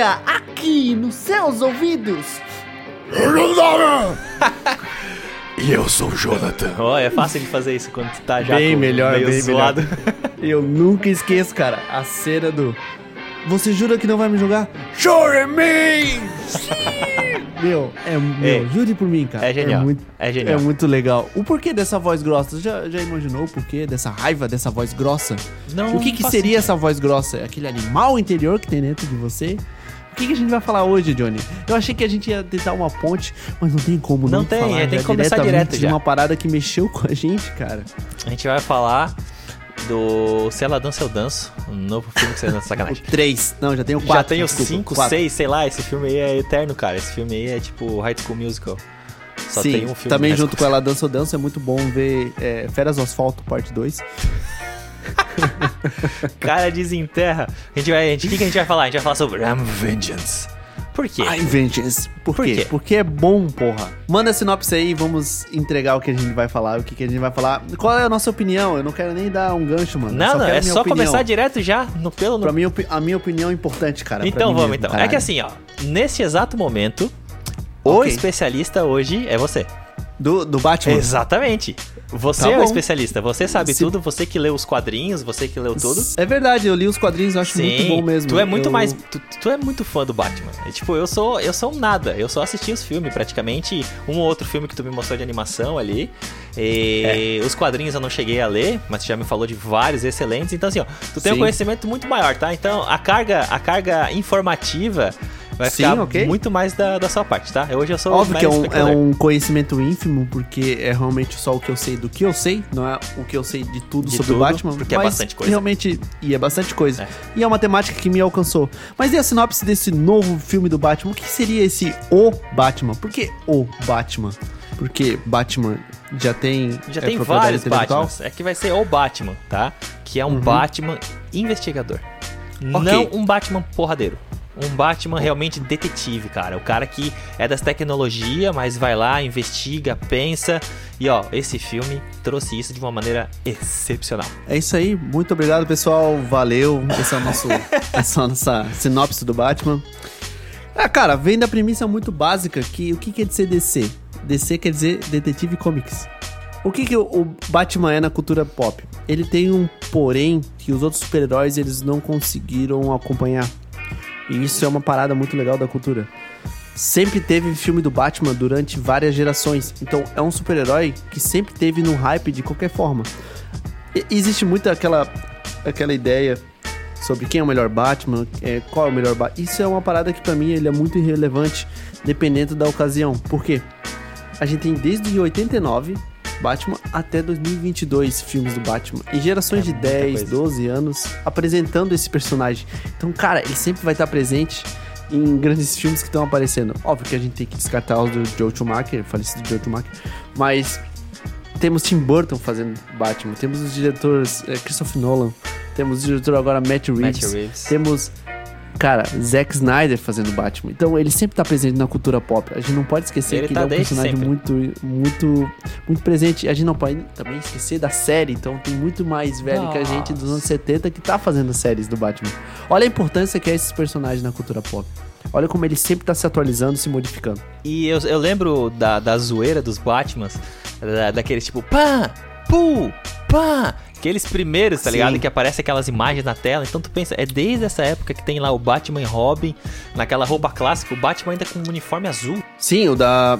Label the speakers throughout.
Speaker 1: aqui nos seus ouvidos.
Speaker 2: E eu sou o Jonathan.
Speaker 3: Ó, é fácil de fazer isso quando tu tá já
Speaker 1: Bem
Speaker 3: com-
Speaker 1: melhor,
Speaker 3: meio
Speaker 1: bem
Speaker 3: zoado.
Speaker 1: Eu nunca esqueço, cara, a cena do. Você jura que não vai me jogar?
Speaker 2: Sure me!
Speaker 1: Meu, é. Meu,
Speaker 3: Ei,
Speaker 1: jure por mim, cara.
Speaker 3: é genial,
Speaker 1: muito,
Speaker 3: é genial.
Speaker 1: muito legal. O porquê dessa voz grossa? Você já, já imaginou o porquê dessa raiva dessa voz grossa?
Speaker 3: Não
Speaker 1: o que, que seria essa voz grossa? É Aquele animal interior que tem dentro de você? O que, que a gente vai falar hoje, Johnny? Eu achei que a gente ia tentar uma ponte, mas não tem como não,
Speaker 3: Não tem,
Speaker 1: falar
Speaker 3: é, tem
Speaker 1: já
Speaker 3: que começar direto
Speaker 1: de
Speaker 3: já.
Speaker 1: uma parada que mexeu com a gente, cara.
Speaker 3: A gente vai falar do Se Ela Dança Eu Danço, um novo filme que você dança
Speaker 1: O
Speaker 3: sacanagem.
Speaker 1: 3. Não, já tem o 4.
Speaker 3: Já tem o 5, 6, sei lá, esse filme aí é eterno, cara. Esse filme aí é tipo High School Musical. Só
Speaker 1: Sim,
Speaker 3: tem um filme.
Speaker 1: também junto com ela Dança ou Dança é muito bom ver é, Feras no Asfalto, parte 2.
Speaker 3: Cara, desenterra. A gente vai, a gente, o que, que a gente vai falar? A gente vai falar sobre Ram Vengeance. Por quê?
Speaker 1: Ai, Vengeance. Por,
Speaker 3: Por
Speaker 1: quê?
Speaker 3: quê?
Speaker 1: Porque é bom, porra. Manda a sinopse aí e vamos entregar o que a gente vai falar, o que, que a gente vai falar. Qual é a nossa opinião? Eu não quero nem dar um gancho, mano. Eu
Speaker 3: não, não,
Speaker 1: quero
Speaker 3: é só
Speaker 1: opinião.
Speaker 3: começar direto já, no pelo, no
Speaker 1: Pra mim, a minha opinião é importante, cara.
Speaker 3: Então vamos,
Speaker 1: mesmo,
Speaker 3: então. É
Speaker 1: caralho.
Speaker 3: que assim, ó, nesse exato momento, o
Speaker 1: Ok.
Speaker 3: especialista hoje é você.
Speaker 1: Do, do Batman?
Speaker 3: Exatamente. Você
Speaker 1: Tá
Speaker 3: é o especialista, você sabe
Speaker 1: Se-
Speaker 3: tudo, você que leu os quadrinhos, você que leu tudo.
Speaker 1: É verdade, eu li os quadrinhos, eu acho muito bom mesmo.
Speaker 3: Tu é muito
Speaker 1: Eu-
Speaker 3: mais. Tu, tu é muito fã do Batman. É, tipo, eu sou. Eu sou um nada. Eu só assisti os filmes, praticamente. Um ou outro filme que tu me mostrou de animação ali. E
Speaker 1: É.
Speaker 3: Os quadrinhos eu não cheguei a ler, mas tu já me falou de vários excelentes. Então, assim, ó, tu tem um
Speaker 1: Sim.
Speaker 3: conhecimento muito maior, tá? Então a carga, a carga informativa vai
Speaker 1: Sim,
Speaker 3: ficar
Speaker 1: ok.
Speaker 3: muito mais da, da sua parte, tá? Hoje eu sou
Speaker 1: Óbvio que é um, é um conhecimento ínfimo, porque é realmente só o que eu sei do que eu sei, não é o que eu sei de tudo
Speaker 3: De
Speaker 1: sobre o Batman.
Speaker 3: porque é bastante coisa.
Speaker 1: Realmente, e é bastante coisa.
Speaker 3: É.
Speaker 1: E é uma temática que me alcançou. Mas e a sinopse desse novo filme do Batman? O que seria esse O Batman? Por que O Batman? Porque Batman já tem.
Speaker 3: Já
Speaker 1: é,
Speaker 3: tem vários? Batmans. É que vai ser o Batman, tá? Que é um Batman investigador.
Speaker 1: Uhum. Ok.
Speaker 3: Não um Batman porradeiro. Um Batman realmente detetive, cara. O cara que é das tecnologias, mas vai lá, investiga, pensa. E ó, esse filme trouxe isso de uma maneira excepcional.
Speaker 1: É isso aí, muito obrigado pessoal, valeu. Esse é o nosso, essa é a nossa sinopse do Batman. Ah, cara, vem da premissa muito básica que o que quer dizer DC? DC quer dizer Detetive Comics. O que, que o, o Batman é na cultura pop? Ele tem um porém que os outros super-heróis eles não conseguiram acompanhar. E isso é uma parada muito legal da cultura. Sempre teve filme do Batman durante várias gerações. Então é um super-herói que sempre teve no hype de qualquer forma. E- Existe muito aquela, aquela ideia sobre quem é o melhor Batman, é, qual é o melhor Batman. Isso é uma parada que pra mim ele é muito irrelevante, dependendo da ocasião. Por quê? A gente tem desde 89 Batman até 2022 filmes do Batman. E gerações
Speaker 3: É
Speaker 1: de
Speaker 3: muita
Speaker 1: 10,
Speaker 3: coisa.
Speaker 1: 12 anos apresentando esse personagem. Então, cara, ele sempre vai estar presente em grandes filmes que estão aparecendo. Óbvio que a gente tem que descartar os do Joe Schumacher, falecido Joe Schumacher, mas temos Tim Burton fazendo Batman, temos os diretores eh, Christopher Nolan, temos o diretor agora Matt Reeves,
Speaker 3: Matt Reeves.
Speaker 1: temos, cara, Zack Snyder fazendo Batman. Então ele sempre tá presente na cultura pop. A gente não pode esquecer
Speaker 3: Ele
Speaker 1: que
Speaker 3: tá
Speaker 1: ele é um personagem
Speaker 3: sempre.
Speaker 1: muito, muito, muito presente. A gente não pode também esquecer da série. Então tem muito mais velho que a gente dos anos 70 que tá fazendo séries do Batman. Olha a importância que é esses personagens na cultura pop. Olha como ele sempre tá se atualizando, se modificando.
Speaker 3: E eu, eu lembro da, da zoeira dos Batmans, da, daqueles tipo, pá, pu, pá, aqueles primeiros, tá
Speaker 1: Sim.
Speaker 3: ligado? Que aparece aquelas imagens na tela. Então tu pensa, é desde essa época que tem lá o Batman e Robin, naquela roupa clássica, o Batman ainda com um uniforme azul.
Speaker 1: Sim, o da.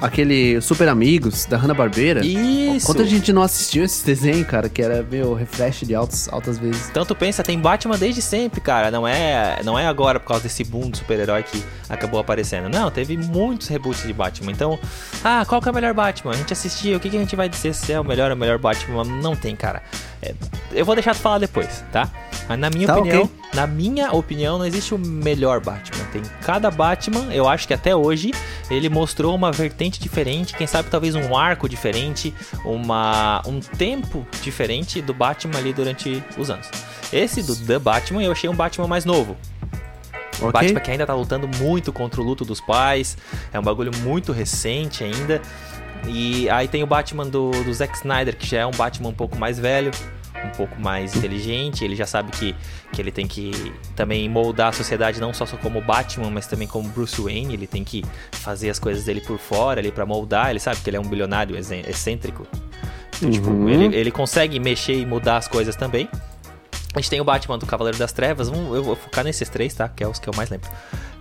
Speaker 1: Aquele Super Amigos, da Hanna-Barbera.
Speaker 3: Isso!
Speaker 1: Quanta gente não assistiu esse desenho, cara, que era meu refresh de altas, altas vezes.
Speaker 3: Tu pensa, tem Batman desde sempre, cara. Não é, não é agora por causa desse boom de super-herói que acabou aparecendo. Não, teve muitos reboots de Batman. Então, ah, qual que é o melhor Batman? A gente assistiu, o que, que a gente vai dizer se é o melhor ou o melhor Batman? Não tem, cara. É, eu vou deixar tu falar depois, tá? Mas na minha
Speaker 1: Tá,
Speaker 3: opinião,
Speaker 1: ok.
Speaker 3: na minha opinião, não existe o melhor Batman. Tem cada Batman, eu acho que até hoje ele mostrou uma vertente diferente, quem sabe talvez um arco diferente, uma um tempo diferente do Batman ali durante os anos. Esse do The Batman eu achei um Batman mais novo. Um
Speaker 1: Ok?
Speaker 3: Batman que ainda tá lutando muito contra o luto dos pais. É um bagulho muito recente ainda. E aí tem o Batman do, do Zack Snyder, que já é um Batman um pouco mais velho. Um pouco mais inteligente, ele já sabe que, que ele tem que também moldar a sociedade não só como Batman, mas também como Bruce Wayne, ele tem que fazer as coisas dele por fora ali para moldar, ele sabe que ele é um bilionário excêntrico. Então, tipo,
Speaker 1: Uhum.
Speaker 3: ele, ele consegue mexer e mudar as coisas também. A gente tem o Batman do Cavaleiro das Trevas, vamos, eu vou focar nesses três, tá? Que é os que eu mais lembro.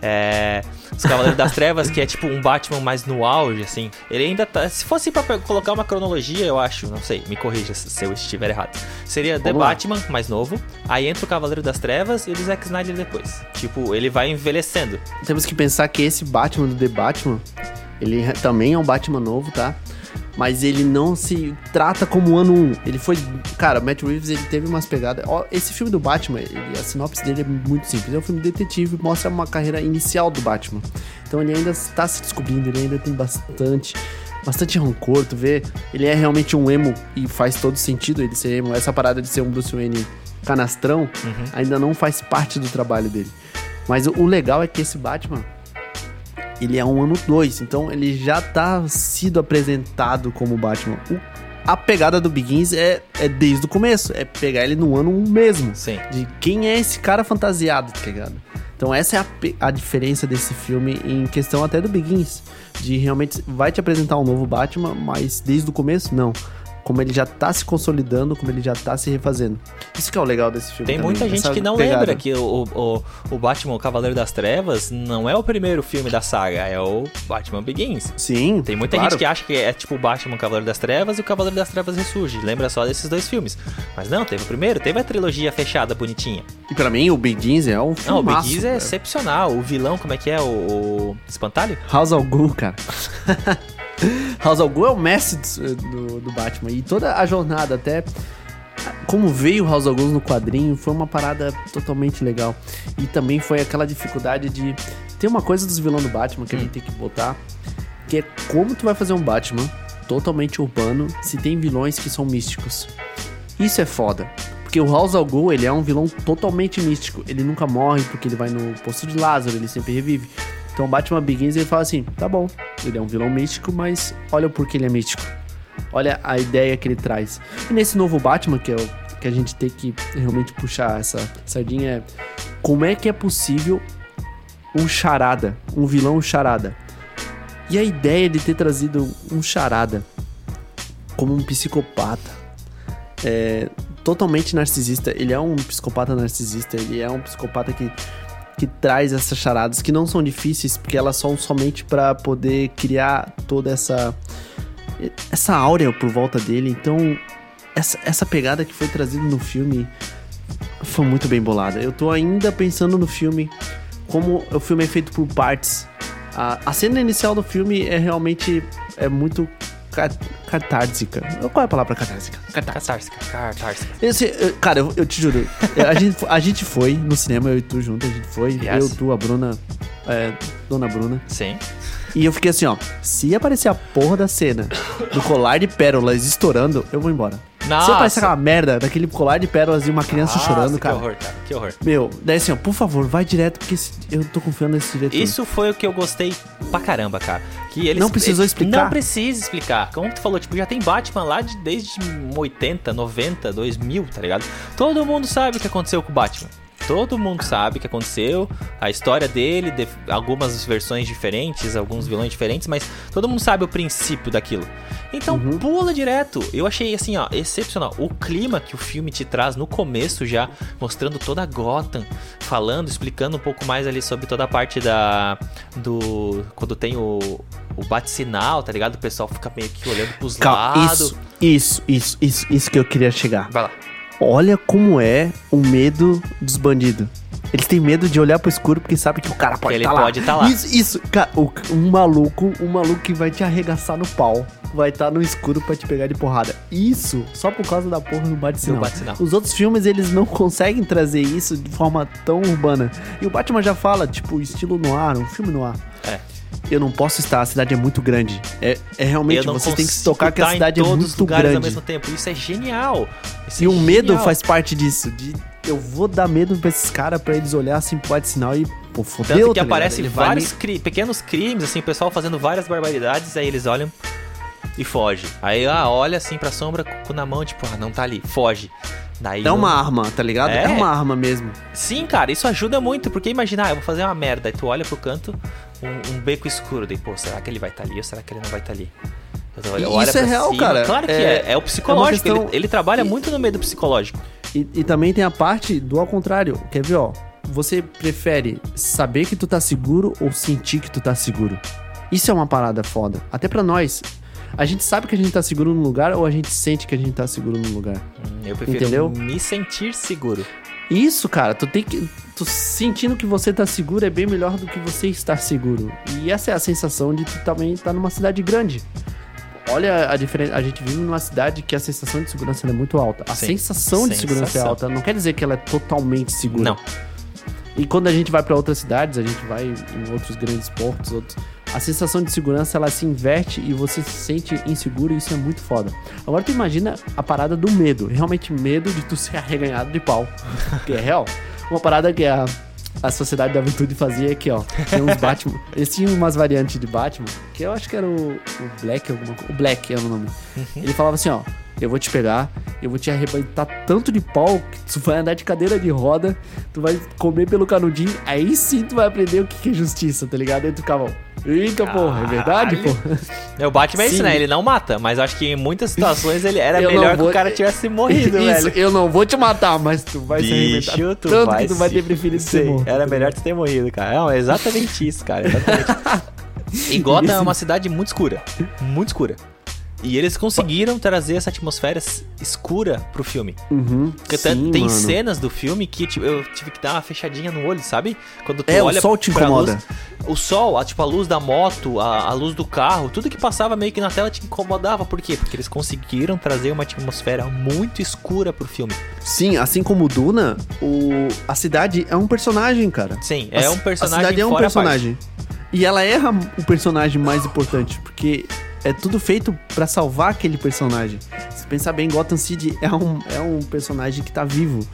Speaker 3: É, os Cavaleiros das Trevas, que é tipo um Batman mais no auge, assim. Ele ainda tá. Se fosse pra colocar uma cronologia, eu acho, não sei, me corrija se eu estiver errado. Seria The
Speaker 1: Vamos lá.
Speaker 3: Batman, mais novo. Aí entra o Cavaleiro das Trevas e o Zack Snyder depois. Tipo, ele vai envelhecendo.
Speaker 1: Temos que pensar que esse Batman do The Batman, ele re- também é um Batman novo, tá? Mas ele não se trata como ano 1. Ele foi. Cara, o Matt Reeves ele teve umas pegadas. Ó, esse filme do Batman, ele- a sinopse dele é muito simples. É um filme detetive, mostra uma carreira inicial do Batman. Então ele ainda está se descobrindo, ele ainda tem bastante. Bastante rancor, tu vê? Ele é realmente um emo e faz todo sentido ele ser emo. Essa parada de ser um Bruce Wayne canastrão ainda não faz parte do trabalho dele. Mas o, o legal é que esse Batman, ele é um ano 2, então ele já tá sido apresentado como Batman. O- a pegada do Begins é, é desde o começo, é pegar ele no ano 1 mesmo.
Speaker 3: Sim.
Speaker 1: De quem é esse cara fantasiado, tá ligado? Então essa é a, a diferença desse filme em questão até do Begins. De realmente vai te apresentar um novo Batman, mas desde o começo, não. Como ele já tá se consolidando, como ele já tá se refazendo. Isso que é o legal desse filme.
Speaker 3: Tem
Speaker 1: também,
Speaker 3: muita gente que não
Speaker 1: pegada.
Speaker 3: lembra que o, o, o Batman, o Cavaleiro das Trevas, não é o primeiro filme da saga, é o Batman Begins.
Speaker 1: Sim.
Speaker 3: Tem muita
Speaker 1: claro.
Speaker 3: gente que acha que é tipo o Batman Cavaleiro das Trevas e o Cavaleiro das Trevas ressurge. Lembra só desses dois filmes. Mas não, teve o primeiro, teve a trilogia fechada bonitinha.
Speaker 1: E pra mim, o Begins é um
Speaker 3: Não, o Begins é excepcional. O vilão, como é que é? O, o Espantalho?
Speaker 1: House of Ghoul, cara. House of Ghoul é o mestre do, do, Batman. E toda a jornada, até como veio House of Ghoul no quadrinho, foi uma parada totalmente legal. E também foi aquela dificuldade de... Tem uma coisa dos vilões do Batman que a gente tem que botar, que é como tu vai fazer um Batman totalmente urbano se tem vilões que são místicos. Isso é foda. Porque o House of Ghoul, ele é um vilão totalmente místico. Ele nunca morre porque ele vai no posto de Lázaro, ele sempre revive. Então Batman Begins, ele fala assim, tá bom, ele é um vilão místico, mas olha o porquê ele é místico. Olha a ideia que ele traz. E nesse novo Batman, que é o que a gente tem que realmente puxar essa sardinha, é como é que é possível um charada, um vilão charada. E a ideia de ter trazido um charada como um psicopata, é, totalmente narcisista. Ele é um psicopata narcisista, ele é um psicopata que, que traz essas charadas que não são difíceis, porque elas são somente para poder criar toda essa essa áurea por volta dele. Então, essa, essa pegada que foi trazida no filme foi muito bem bolada. Eu tô ainda pensando no filme, como o filme é feito por partes. A, a cena inicial do filme é realmente é muito cat- catársica. Qual é a palavra catársica? Catársica.
Speaker 3: Catársica.
Speaker 1: Esse, eu- cara, eu, eu te juro, a gente, a gente foi no cinema, eu e tu junto, a gente foi.
Speaker 3: Yes.
Speaker 1: Eu, tu, a Bruna, é, Dona Bruna.
Speaker 3: Sim.
Speaker 1: E eu fiquei assim, ó, se aparecer a porra da cena do colar de pérolas estourando, eu vou embora.
Speaker 3: Nossa.
Speaker 1: aparecer aquela merda daquele colar de pérolas e uma criança
Speaker 3: Nossa,
Speaker 1: chorando,
Speaker 3: que
Speaker 1: cara.
Speaker 3: horror, cara. Que horror.
Speaker 1: Meu, daí assim, ó, por favor, vai direto, porque eu tô confiando nesse diretor.
Speaker 3: Isso foi o que eu gostei pra caramba, cara. Que eles,
Speaker 1: Não precisou explicar?
Speaker 3: Não precisa explicar. Como tu falou, tipo, já tem Batman lá de, desde 80, 90, 2000, tá ligado? Todo mundo sabe o que aconteceu com o Batman. Todo mundo sabe o que aconteceu, a história dele, de- algumas versões diferentes, alguns vilões diferentes, mas todo mundo sabe o princípio daquilo. Então
Speaker 1: Uhum.
Speaker 3: pula direto. Eu achei assim, ó, excepcional. O clima que o filme te traz no começo já, mostrando toda a Gotham, falando, explicando um pouco mais ali sobre toda a parte da do quando tem o o bate-sinal, tá ligado? O pessoal fica meio que olhando pros
Speaker 1: Calma,
Speaker 3: lados.
Speaker 1: isso, isso, isso, isso, isso que eu queria chegar.
Speaker 3: Vai lá.
Speaker 1: Olha como é o medo dos bandidos. Eles têm medo de olhar pro escuro porque sabem que o cara pode
Speaker 3: ele
Speaker 1: tá lá.
Speaker 3: pode tá lá.
Speaker 1: Isso, isso, cara, o- um maluco, um maluco que vai te arregaçar no pau, vai estar no escuro pra te pegar de porrada. Isso, só por causa da porra do bate-sinal.
Speaker 3: Bate-sinal.
Speaker 1: Os outros filmes, eles não conseguem trazer isso de forma tão urbana. E o Batman já fala, tipo, estilo noir, um filme noir.
Speaker 3: É.
Speaker 1: Eu não posso estar, a cidade é muito grande. É, é realmente, vocês têm que se tocar que a cidade
Speaker 3: em
Speaker 1: é
Speaker 3: todos os
Speaker 1: muito
Speaker 3: lugares ao
Speaker 1: grande.
Speaker 3: mesmo tempo. Isso é genial. Isso
Speaker 1: E
Speaker 3: é
Speaker 1: o medo
Speaker 3: genial.
Speaker 1: faz parte disso. De eu vou dar medo pra esses caras pra eles olhar assim pro sinal e, pô, fodeu,
Speaker 3: Tanto que
Speaker 1: tá
Speaker 3: aparece
Speaker 1: vai
Speaker 3: vários cri- pequenos crimes, assim, o pessoal fazendo várias barbaridades, aí eles olham e foge. Aí, ah, olha assim pra sombra com na mão, tipo, ah, não tá ali, foge. Daí
Speaker 1: É uma arma, tá ligado?
Speaker 3: É.
Speaker 1: É, uma arma mesmo.
Speaker 3: Sim, cara, isso ajuda muito, porque imagina, ah, eu vou fazer uma merda, aí tu olha pro canto, um, um beco escuro, daí, pô, será que ele vai estar ali ou será que ele não vai estar ali? Eu tô-
Speaker 1: E
Speaker 3: eu olho
Speaker 1: isso é real,
Speaker 3: cima,
Speaker 1: cara.
Speaker 3: Claro que é,
Speaker 1: É-
Speaker 3: é, o psicológico,
Speaker 1: questão-
Speaker 3: ele, ele trabalha
Speaker 1: E-
Speaker 3: muito no meio do psicológico.
Speaker 1: E, e também tem a parte do ao contrário. Quer ver, ó? Você prefere saber que tu tá seguro ou sentir que tu tá seguro? Isso é uma parada foda. Até pra nós. A gente sabe que a gente tá seguro num lugar ou a gente sente que a gente tá seguro num lugar?
Speaker 3: Hum, Eu prefiro
Speaker 1: Entendeu?
Speaker 3: me sentir seguro.
Speaker 1: Isso, cara, tu tem que. Tu sentindo que você tá seguro é bem melhor do que você estar seguro. E essa é a sensação de tu também estar numa cidade grande. Olha a diferença. A gente vive numa cidade que a sensação de segurança é muito alta. A
Speaker 3: Sim.
Speaker 1: sensação de segurança é
Speaker 3: Sensação.
Speaker 1: alta. Não quer dizer que ela é totalmente segura.
Speaker 3: Não.
Speaker 1: E quando a gente vai pra outras cidades, a gente vai em outros grandes portos, outros, a sensação de segurança ela se inverte e você se sente inseguro e isso é muito foda. Agora tu imagina a parada do medo, realmente medo de tu ser arreganhado de pau, que é real. Uma parada que a, a Sociedade da Virtude fazia aqui, ó, tem uns Batman, eles tinham umas variantes de Batman, que eu acho que era o, o Black, alguma coisa, o Black é o nome. Ele falava assim, ó, eu vou te pegar, eu vou te arrebentar tanto de pau que tu vai andar de cadeira de roda, tu vai comer pelo canudinho, aí sim tu vai aprender o que que é justiça, tá ligado? Aí tu ficava, eita porra, é verdade, porra?
Speaker 3: É, O Batman é isso, né? Ele não mata, mas acho que em muitas situações ele era
Speaker 1: Eu
Speaker 3: melhor que
Speaker 1: vou-
Speaker 3: o cara tivesse morrido,
Speaker 1: Isso,
Speaker 3: velho.
Speaker 1: eu não vou te matar, mas tu vai se
Speaker 3: Bicho,
Speaker 1: arrebentar
Speaker 3: tu
Speaker 1: tanto
Speaker 3: vai
Speaker 1: que tu vai
Speaker 3: se-
Speaker 1: ter preferido ser morto.
Speaker 3: Era melhor tu ter morrido, cara. Não, é exatamente isso, cara. Exatamente. e Gotham é uma cidade muito escura. Muito escura. E eles conseguiram trazer essa atmosfera escura pro filme.
Speaker 1: Uhum,
Speaker 3: Porque
Speaker 1: sim,
Speaker 3: tem
Speaker 1: mano.
Speaker 3: cenas do filme que tipo, eu tive que dar uma fechadinha no olho, sabe? Quando tu
Speaker 1: É, o
Speaker 3: olha
Speaker 1: sol te incomoda.
Speaker 3: luz- o sol, a, tipo, a luz da moto, a, a luz do carro, tudo que passava meio que na tela te incomodava. Por quê? Porque eles conseguiram trazer uma atmosfera muito escura pro filme.
Speaker 1: Sim, assim como o Duna, o... a cidade é um personagem, cara.
Speaker 3: Sim,
Speaker 1: A
Speaker 3: é um
Speaker 1: ci-
Speaker 3: personagem
Speaker 1: A cidade é um
Speaker 3: a
Speaker 1: personagem. E ela é a- o personagem mais importante, porque é tudo feito pra salvar aquele personagem. Se pensar bem, Gotham City é um, é um personagem que tá vivo.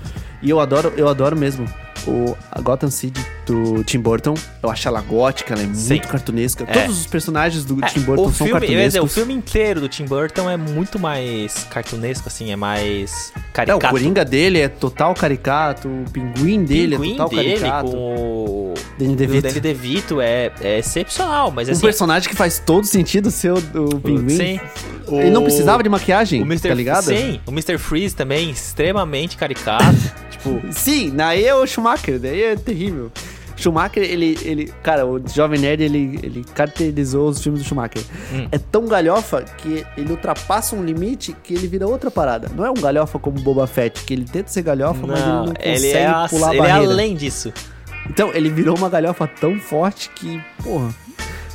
Speaker 1: E eu adoro, eu adoro mesmo o, a Gotham City do Tim Burton. Eu acho ela gótica, ela é
Speaker 3: Sim.
Speaker 1: muito cartunesca.
Speaker 3: É.
Speaker 1: Todos os personagens do
Speaker 3: É,
Speaker 1: Tim Burton
Speaker 3: o
Speaker 1: são
Speaker 3: filme, ia dizer, o
Speaker 1: cartunescos.
Speaker 3: filme inteiro do Tim Burton é muito mais cartunesco, assim, é mais
Speaker 1: É, o
Speaker 3: caricato.
Speaker 1: Coringa dele é total caricato, o pinguim dele
Speaker 3: Pinguim
Speaker 1: é total
Speaker 3: dele
Speaker 1: caricato.
Speaker 3: com o
Speaker 1: Danny
Speaker 3: o
Speaker 1: DeVito.
Speaker 3: Danny DeVito é, é excepcional, mas
Speaker 1: Um
Speaker 3: assim...
Speaker 1: personagem que faz todo sentido ser o, o pinguim.
Speaker 3: Sim.
Speaker 1: Ele não
Speaker 3: O-
Speaker 1: precisava de maquiagem,
Speaker 3: O Mr.
Speaker 1: tá ligado?
Speaker 3: Sim, o Mr. Freeze também, extremamente caricato. tipo,
Speaker 1: Sim, daí é o Schumacher, daí é terrível. Schumacher, ele, ele. Cara, o Jovem Nerd, ele, ele caracterizou os filmes do Schumacher.
Speaker 3: Hum.
Speaker 1: É tão galhofa que ele ultrapassa um limite que ele vira outra parada. Não é um galhofa como o Boba Fett, que ele tenta ser galhofa, mas ele
Speaker 3: não,
Speaker 1: não consegue
Speaker 3: ele é, a-
Speaker 1: pular a
Speaker 3: ele é
Speaker 1: barreira.
Speaker 3: além disso.
Speaker 1: Então, ele virou uma galhofa tão forte que, porra.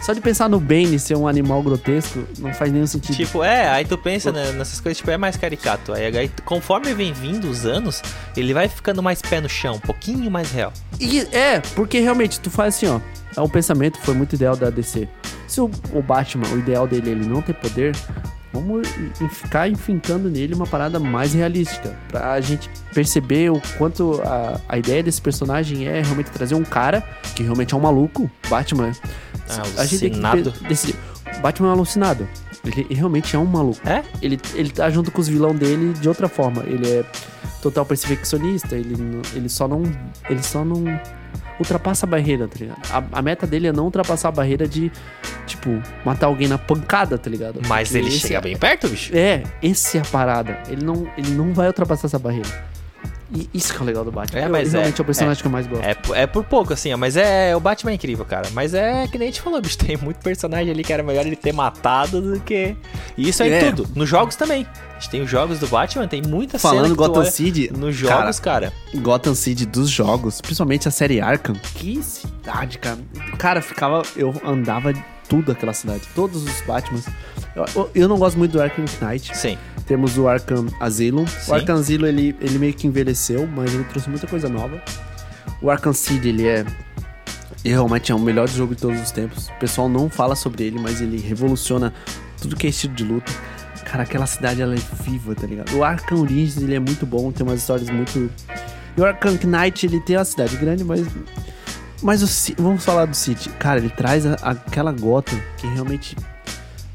Speaker 1: Só de pensar no Bane ser um animal grotesco não faz nenhum sentido.
Speaker 3: Tipo, é, aí tu pensa né, nessas coisas, tipo, é mais caricato. Aí, aí conforme vem vindo os anos, ele vai ficando mais pé no chão, um pouquinho mais real.
Speaker 1: E é, porque realmente tu faz assim, ó. É um pensamento que foi muito ideal da DC. Se o, o Batman, o ideal dele é ele não ter poder, vamos ficar enfincando nele uma parada mais realística. Pra gente perceber o quanto a, a ideia desse personagem é realmente trazer um cara que realmente é um maluco. Batman.
Speaker 3: Ah,
Speaker 1: a gente tem que decidir. Batman é um alucinado. Ele realmente é um maluco.
Speaker 3: É?
Speaker 1: Ele, ele tá junto com os vilão dele de outra forma. Ele é total perfeccionista, ele, ele só não. Ele só não ultrapassa a barreira, tá ligado? A, a meta dele é não ultrapassar a barreira de, tipo, matar alguém na pancada, tá ligado?
Speaker 3: Mas
Speaker 1: Porque
Speaker 3: ele chega
Speaker 1: é-
Speaker 3: bem perto, bicho.
Speaker 1: É, esse é a parada. Ele não, ele não vai ultrapassar essa barreira. E isso que é o legal do Batman.
Speaker 3: É,
Speaker 1: Eu-
Speaker 3: mas
Speaker 1: realmente é,
Speaker 3: é-
Speaker 1: o personagem que eu mais gosto.
Speaker 3: É, por- é por pouco, assim, ó, mas é. O Batman é incrível, cara. Mas é que nem a gente falou, bicho. Tem muito personagem ali que era melhor ele ter matado do que. E isso é em
Speaker 1: É.
Speaker 3: tudo. Nos jogos também. A gente tem os jogos do Batman, tem muita cena.
Speaker 1: Falando Gotham City,
Speaker 3: Nos jogos, cara.
Speaker 1: Gotham City dos jogos, principalmente a série Arkham. Que cidade, cara. Cara, ficava. Eu andava tudo aquela cidade. Todos os Batmans. Eu, eu- não gosto muito do Arkham Knight.
Speaker 3: Sim.
Speaker 1: Temos o Arkham Asylum.
Speaker 3: Sim.
Speaker 1: O Arkham Asylum, ele, ele meio que envelheceu, mas ele trouxe muita coisa nova. O Arkham City, ele é... Ele realmente é o melhor jogo de todos os tempos. O pessoal não fala sobre ele, mas ele revoluciona tudo que é estilo de luta. Cara, aquela cidade, ela é viva, tá ligado? O Arkham Origins, ele é muito bom, tem umas histórias muito... E o Arkham Knight, ele tem uma cidade grande, mas... Mas o vamos falar do City. Cara, ele traz a- aquela Gotham que realmente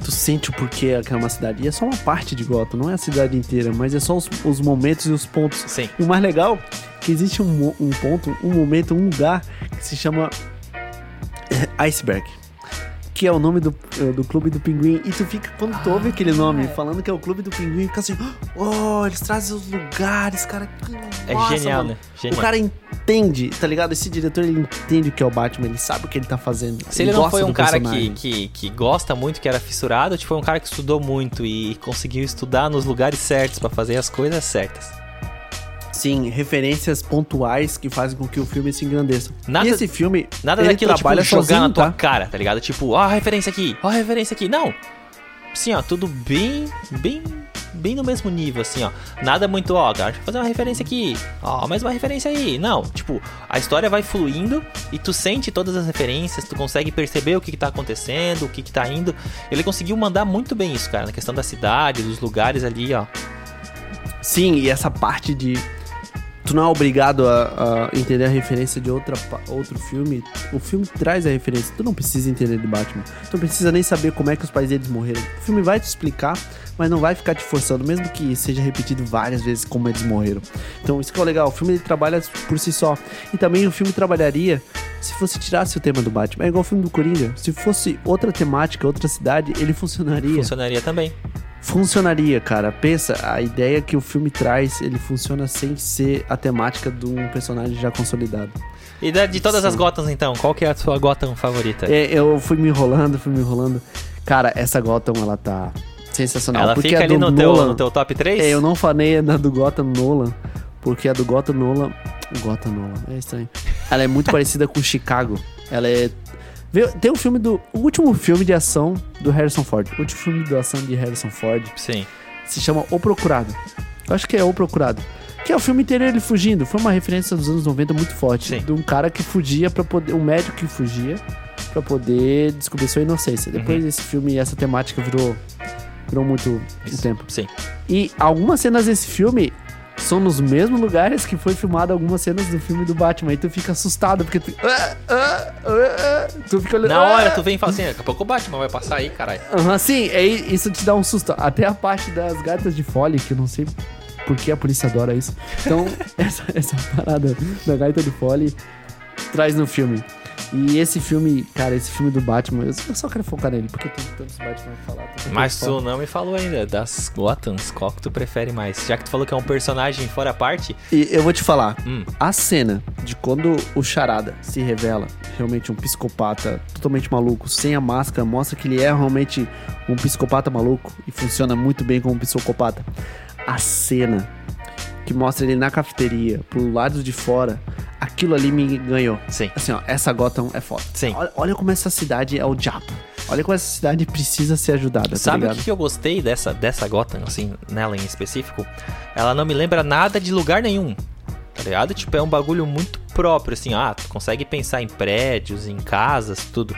Speaker 1: tu sente o porquê que é uma cidade. E é só uma parte de Gotham, não é a cidade inteira, mas é só os, os momentos e os pontos.
Speaker 3: Sim.
Speaker 1: E o mais legal é que existe um, um ponto, um momento, um lugar que se chama é, Iceberg. Que é o nome do, eh, do clube do pinguim. E tu fica, quando tu ouve aquele nome, falando que é o clube do pinguim, fica assim, oh, eles trazem os lugares, cara. que
Speaker 3: É
Speaker 1: massa,
Speaker 3: genial,
Speaker 1: mano."
Speaker 3: né? Genial.
Speaker 1: O cara entende, tá ligado? Esse diretor, ele entende o que é o Batman, ele sabe o que ele tá fazendo.
Speaker 3: Se ele não
Speaker 1: gosta
Speaker 3: foi um cara que, que, que gosta muito, que era fissurado, tipo, foi um cara que estudou muito e conseguiu estudar nos lugares certos pra fazer as coisas certas.
Speaker 1: Sim, referências pontuais que fazem com que o filme se engrandeça.
Speaker 3: Nada-
Speaker 1: e esse filme,
Speaker 3: Nada
Speaker 1: ele
Speaker 3: daquilo, tipo,
Speaker 1: trabalha
Speaker 3: jogar
Speaker 1: sozinho,
Speaker 3: na tua
Speaker 1: tá?
Speaker 3: cara, tá ligado? Tipo, ó a referência aqui, ó a referência aqui. Não! Sim, ó, tudo bem, bem, bem no mesmo nível, assim, ó. Nada muito, ó, cara, deixa eu fazer uma referência aqui. Ó, mais uma referência aí. Não, tipo, a história vai fluindo e tu sente todas as referências, tu consegue perceber o que, que tá acontecendo, o que, que tá indo. Ele conseguiu mandar muito bem isso, cara, na questão da cidade, dos lugares ali, ó.
Speaker 1: Sim, e essa parte de. Tu não é obrigado a, a entender a referência de outra, outro filme. O filme traz a referência. Tu não precisa entender do Batman. Tu não precisa nem saber como é que os pais deles morreram. O filme vai te explicar, mas não vai ficar te forçando, mesmo que seja repetido várias vezes como eles morreram. Então, isso que é o legal. O filme ele trabalha por si só. E também o filme trabalharia se fosse tirasse o tema do Batman. É igual o filme do Coringa. Se fosse outra temática, outra cidade, ele funcionaria
Speaker 3: Funcionaria também.
Speaker 1: Funcionaria, cara. Pensa, a ideia que o filme traz, ele funciona sem ser a temática de um personagem já consolidado.
Speaker 3: E da- de todas
Speaker 1: Sim.
Speaker 3: as Gothams, então, qual que é a sua Gotham favorita?
Speaker 1: É, eu fui me enrolando, fui me enrolando. Cara, essa Gotham, ela tá sensacional.
Speaker 3: Ela
Speaker 1: porque
Speaker 3: fica ali no teu,
Speaker 1: Nolan,
Speaker 3: no teu top 3?
Speaker 1: É, eu não falei da do Gotham Nolan, porque a do Gotham Nolan... Gotham Nolan, é estranho. Ela é muito parecida com Chicago. Ela é... Tem um filme do... O último filme de ação do Harrison Ford. O último filme de ação de Harrison Ford.
Speaker 3: Sim.
Speaker 1: se chama O Procurado. Eu acho que é O Procurado. Que é o filme inteiro ele fugindo. Foi uma referência dos anos 90 muito forte.
Speaker 3: Sim.
Speaker 1: De um cara que fugia para poder. Um médico que fugia pra poder descobrir sua inocência. Depois
Speaker 3: Uhum.
Speaker 1: esse filme, essa temática virou. Virou muito o tempo.
Speaker 3: Sim.
Speaker 1: E algumas cenas desse filme são nos mesmos lugares que foi filmado algumas cenas do filme do Batman. E tu fica assustado, porque tu. Ah, ah, ah, ah. tu fica olhando.
Speaker 3: Na hora
Speaker 1: ah.
Speaker 3: tu vem e fala assim, daqui a pouco o Batman vai passar aí, caralho.
Speaker 1: Aham, sim, é, isso te dá um susto. Até a parte das gaitas de fole, que eu não sei por que a polícia adora isso. Então, essa, essa parada da gaita de fole traz no filme. E esse filme, cara, esse filme do Batman, eu só- quero focar nele, porque tem tantos Batman pra falar.
Speaker 3: Mas tu não me falou ainda das Gothams, qual que tu prefere mais? Já que tu falou que é um personagem fora a parte,
Speaker 1: E eu vou te falar,
Speaker 3: hum,
Speaker 1: a cena de quando o Charada se revela realmente um psicopata totalmente maluco, sem a máscara, mostra que ele é realmente um psicopata maluco e funciona muito bem como um psicopata. A cena que mostra ele na cafeteria, pro lado de fora, aquilo ali me ganhou.
Speaker 3: sim.
Speaker 1: Assim, ó, essa Gotham é foda.
Speaker 3: Sim.
Speaker 1: Olha, olha como essa cidade é o diabo. Olha como essa cidade precisa ser ajudada, tá
Speaker 3: Sabe o
Speaker 1: ligado?
Speaker 3: que que eu gostei dessa, dessa Gotham, assim, nela em específico? Ela não me lembra nada de lugar nenhum. Tá ligado? Tipo, é um bagulho muito próprio, assim, ah, tu consegue pensar em prédios, em casas, tudo.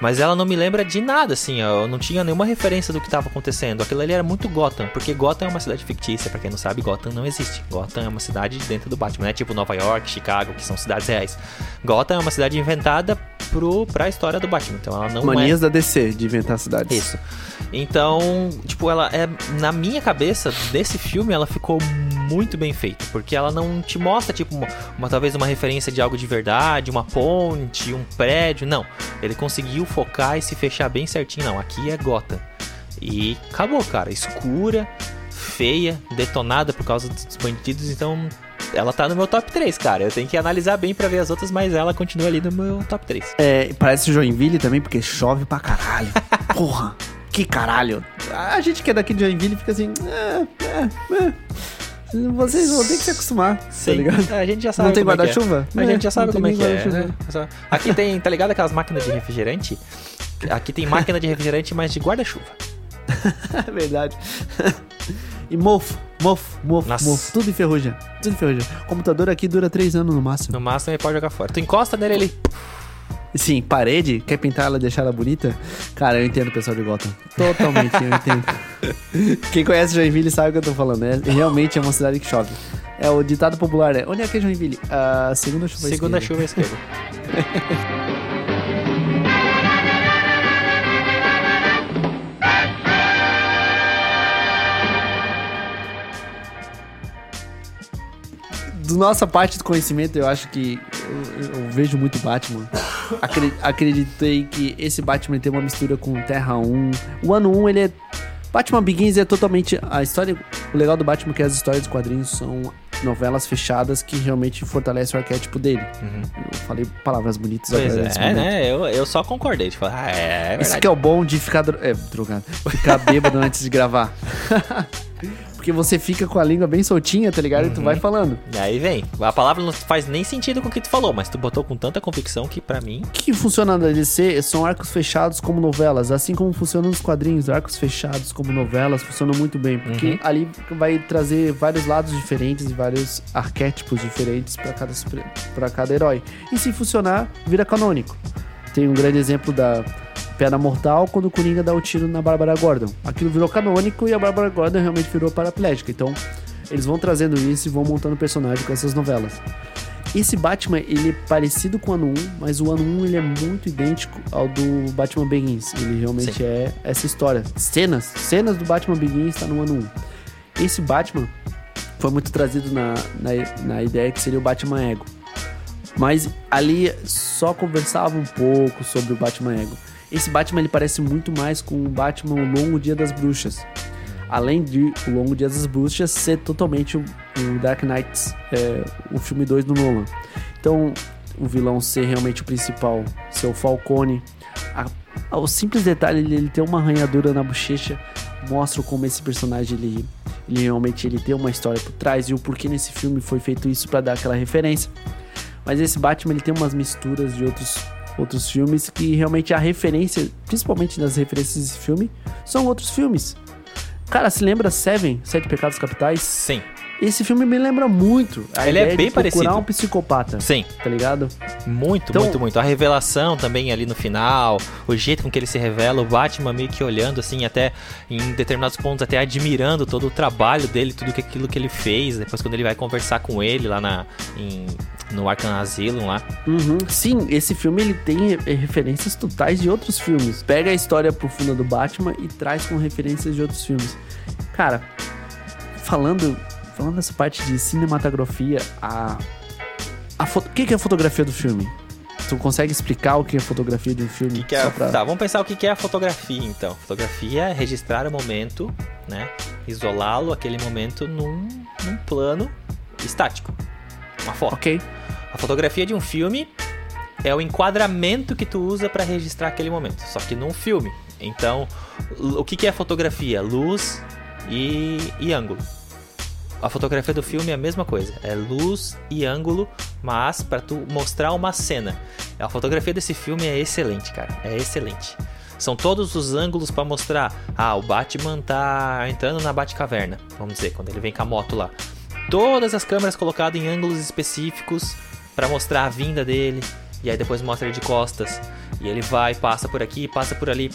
Speaker 3: Mas ela não me lembra de nada, assim, ó, eu não tinha nenhuma referência do que tava acontecendo. Aquilo ali era muito Gotham, porque Gotham é uma cidade fictícia, pra quem não sabe, Gotham não existe. Gotham é uma cidade dentro do Batman, não é tipo Nova York, Chicago, que são cidades reais. Gotham é uma cidade inventada pro, pra história do Batman, então ela não é...
Speaker 1: Manias da DC de inventar cidades.
Speaker 3: Isso. Então, tipo, ela é. Na minha cabeça, desse filme, ela ficou muito bem feita. Porque ela não te mostra, tipo, uma, uma- talvez uma referência de algo de verdade, uma ponte, um prédio. Não. Ele conseguiu focar e se fechar bem certinho. Não, aqui é Gotham. E acabou, cara. Escura, feia, detonada por causa dos bandidos. Então, ela tá no meu top 3, cara. Eu tenho que analisar bem pra ver as outras, mas ela continua ali no meu top 3.
Speaker 1: É, parece Joinville também, porque chove pra caralho. Porra, que caralho. A gente que é daqui de Joinville fica assim. É, é, é. Vocês vão ter que se acostumar, tá ligado?
Speaker 3: a gente já sabe
Speaker 1: Não tem
Speaker 3: é que é.
Speaker 1: guarda-chuva?
Speaker 3: A gente já sabe como é que é.
Speaker 1: é.
Speaker 3: né? Aqui tem, tá ligado aquelas máquinas de refrigerante? Aqui tem máquina de refrigerante, mas de guarda-chuva.
Speaker 1: É verdade. E mofo, mofo, mofo,
Speaker 3: Nossa.
Speaker 1: mofo. Tudo enferruja. Tudo enferruja. O computador aqui dura 3 anos no máximo.
Speaker 3: No máximo ele pode jogar fora. Tu encosta nele ali.
Speaker 1: Sim, parede, quer pintar ela, deixar ela bonita? Cara, eu entendo o pessoal de Gotham. Totalmente, eu entendo. Quem conhece Joinville sabe o que eu tô falando, né? Realmente é uma cidade que chove. É o ditado popular, né? Onde é que é Joinville? A segunda chuva à
Speaker 3: Segunda
Speaker 1: esquerda.
Speaker 3: chuva à esquerda.
Speaker 1: do nossa parte do conhecimento, eu acho que eu, eu vejo muito Batman. Acre- acreditei que esse Batman tem uma mistura com Terra 1. O ano 1, ele é. Batman Begins é totalmente. A história. O legal do Batman é que as histórias dos quadrinhos são novelas fechadas que realmente fortalecem o arquétipo dele. Eu falei palavras bonitas
Speaker 3: Pois
Speaker 1: agora
Speaker 3: é, né? Eu, eu só concordei. Tipo, ah, é, é
Speaker 1: Isso que é o bom de ficar dro- é, drogado. Ficar bêbado antes de gravar. Porque você fica com a língua bem soltinha, tá ligado? E tu vai falando.
Speaker 3: E aí vem. A palavra não faz nem sentido com o que tu falou, mas tu botou com tanta convicção que pra mim.
Speaker 1: O que funciona na DC são arcos fechados como novelas, assim como funcionam nos quadrinhos, arcos fechados como novelas funcionam muito bem, porque
Speaker 3: Uhum.
Speaker 1: ali vai trazer vários lados diferentes e vários arquétipos diferentes pra cada para cada herói. E se funcionar, vira canônico. Tem um grande exemplo da Pedra Mortal quando o Coringa dá o tiro na Bárbara Gordon. Aquilo virou canônico e a Bárbara Gordon realmente virou paraplégica. Então, eles vão trazendo isso e vão montando personagem com essas novelas. Esse Batman, ele é parecido com o ano 1, mas o ano 1 ele é muito idêntico ao do Batman Begins. Ele realmente
Speaker 3: Sim.
Speaker 1: é essa história. Cenas, cenas do Batman Begins está no ano 1. Esse Batman foi muito trazido na, na, na ideia que seria o Batman Ego. Mas ali só conversava um pouco sobre o Batman Ego. Esse Batman ele parece muito mais com o Batman O Longo Dia das Bruxas. Além de O Longo Dia das Bruxas ser totalmente o, o Dark Knight, é, o filme 2 do Nolan. Então, o vilão ser realmente o principal, ser o Falcone. A- a- o simples detalhe ele, ele ter uma arranhadura na bochecha mostra como esse personagem ele, ele realmente ele tem uma história por trás e o porquê nesse filme foi feito isso para dar aquela referência. Mas esse Batman ele tem umas misturas de outros, outros filmes que realmente a referência, principalmente nas referências desse filme, são outros filmes. Cara, se lembra Seven, Sete Pecados Capitais?
Speaker 3: Sim.
Speaker 1: Esse filme me lembra muito. A
Speaker 3: Ele é bem
Speaker 1: de
Speaker 3: parecido.
Speaker 1: um psicopata,
Speaker 3: Sim.
Speaker 1: tá ligado?
Speaker 3: Muito,
Speaker 1: Então-
Speaker 3: muito, muito. A revelação também ali no final, o jeito com que ele se revela, o Batman meio que olhando assim, até em determinados pontos, até admirando todo o trabalho dele, tudo aquilo que ele fez. Depois quando ele vai conversar com ele lá na, em- no Arkham Asylum lá.
Speaker 1: Uhum. Sim, esse filme ele tem referências totais de outros filmes. Pega a história profunda do Batman e traz com referências de outros filmes. Cara, falando falando dessa parte de cinematografia, a a foto, o que é a fotografia do filme? Tu consegue explicar o que é a fotografia de um filme?
Speaker 3: Que que é,
Speaker 1: pra-
Speaker 3: Tá, vamos pensar o que que é a fotografia então. Fotografia é registrar o momento, né? Isolá-lo, aquele momento, num, num plano estático. Uma foto.
Speaker 1: Ok.
Speaker 3: A fotografia de um filme é o enquadramento que tu usa para registrar aquele momento, só que num filme. Então, o que, que é fotografia? Luz e, e ângulo. A fotografia do filme é a mesma coisa, é luz e ângulo, mas para tu mostrar uma cena. A fotografia desse filme é excelente, cara, é excelente. São todos os ângulos para mostrar. Ah, o Batman tá entrando na Batcaverna, vamos dizer, quando ele vem com a moto lá. Todas as câmeras colocadas em ângulos específicos para mostrar a vinda dele. E aí depois mostra ele de costas. E ele vai, passa por aqui, passa por ali.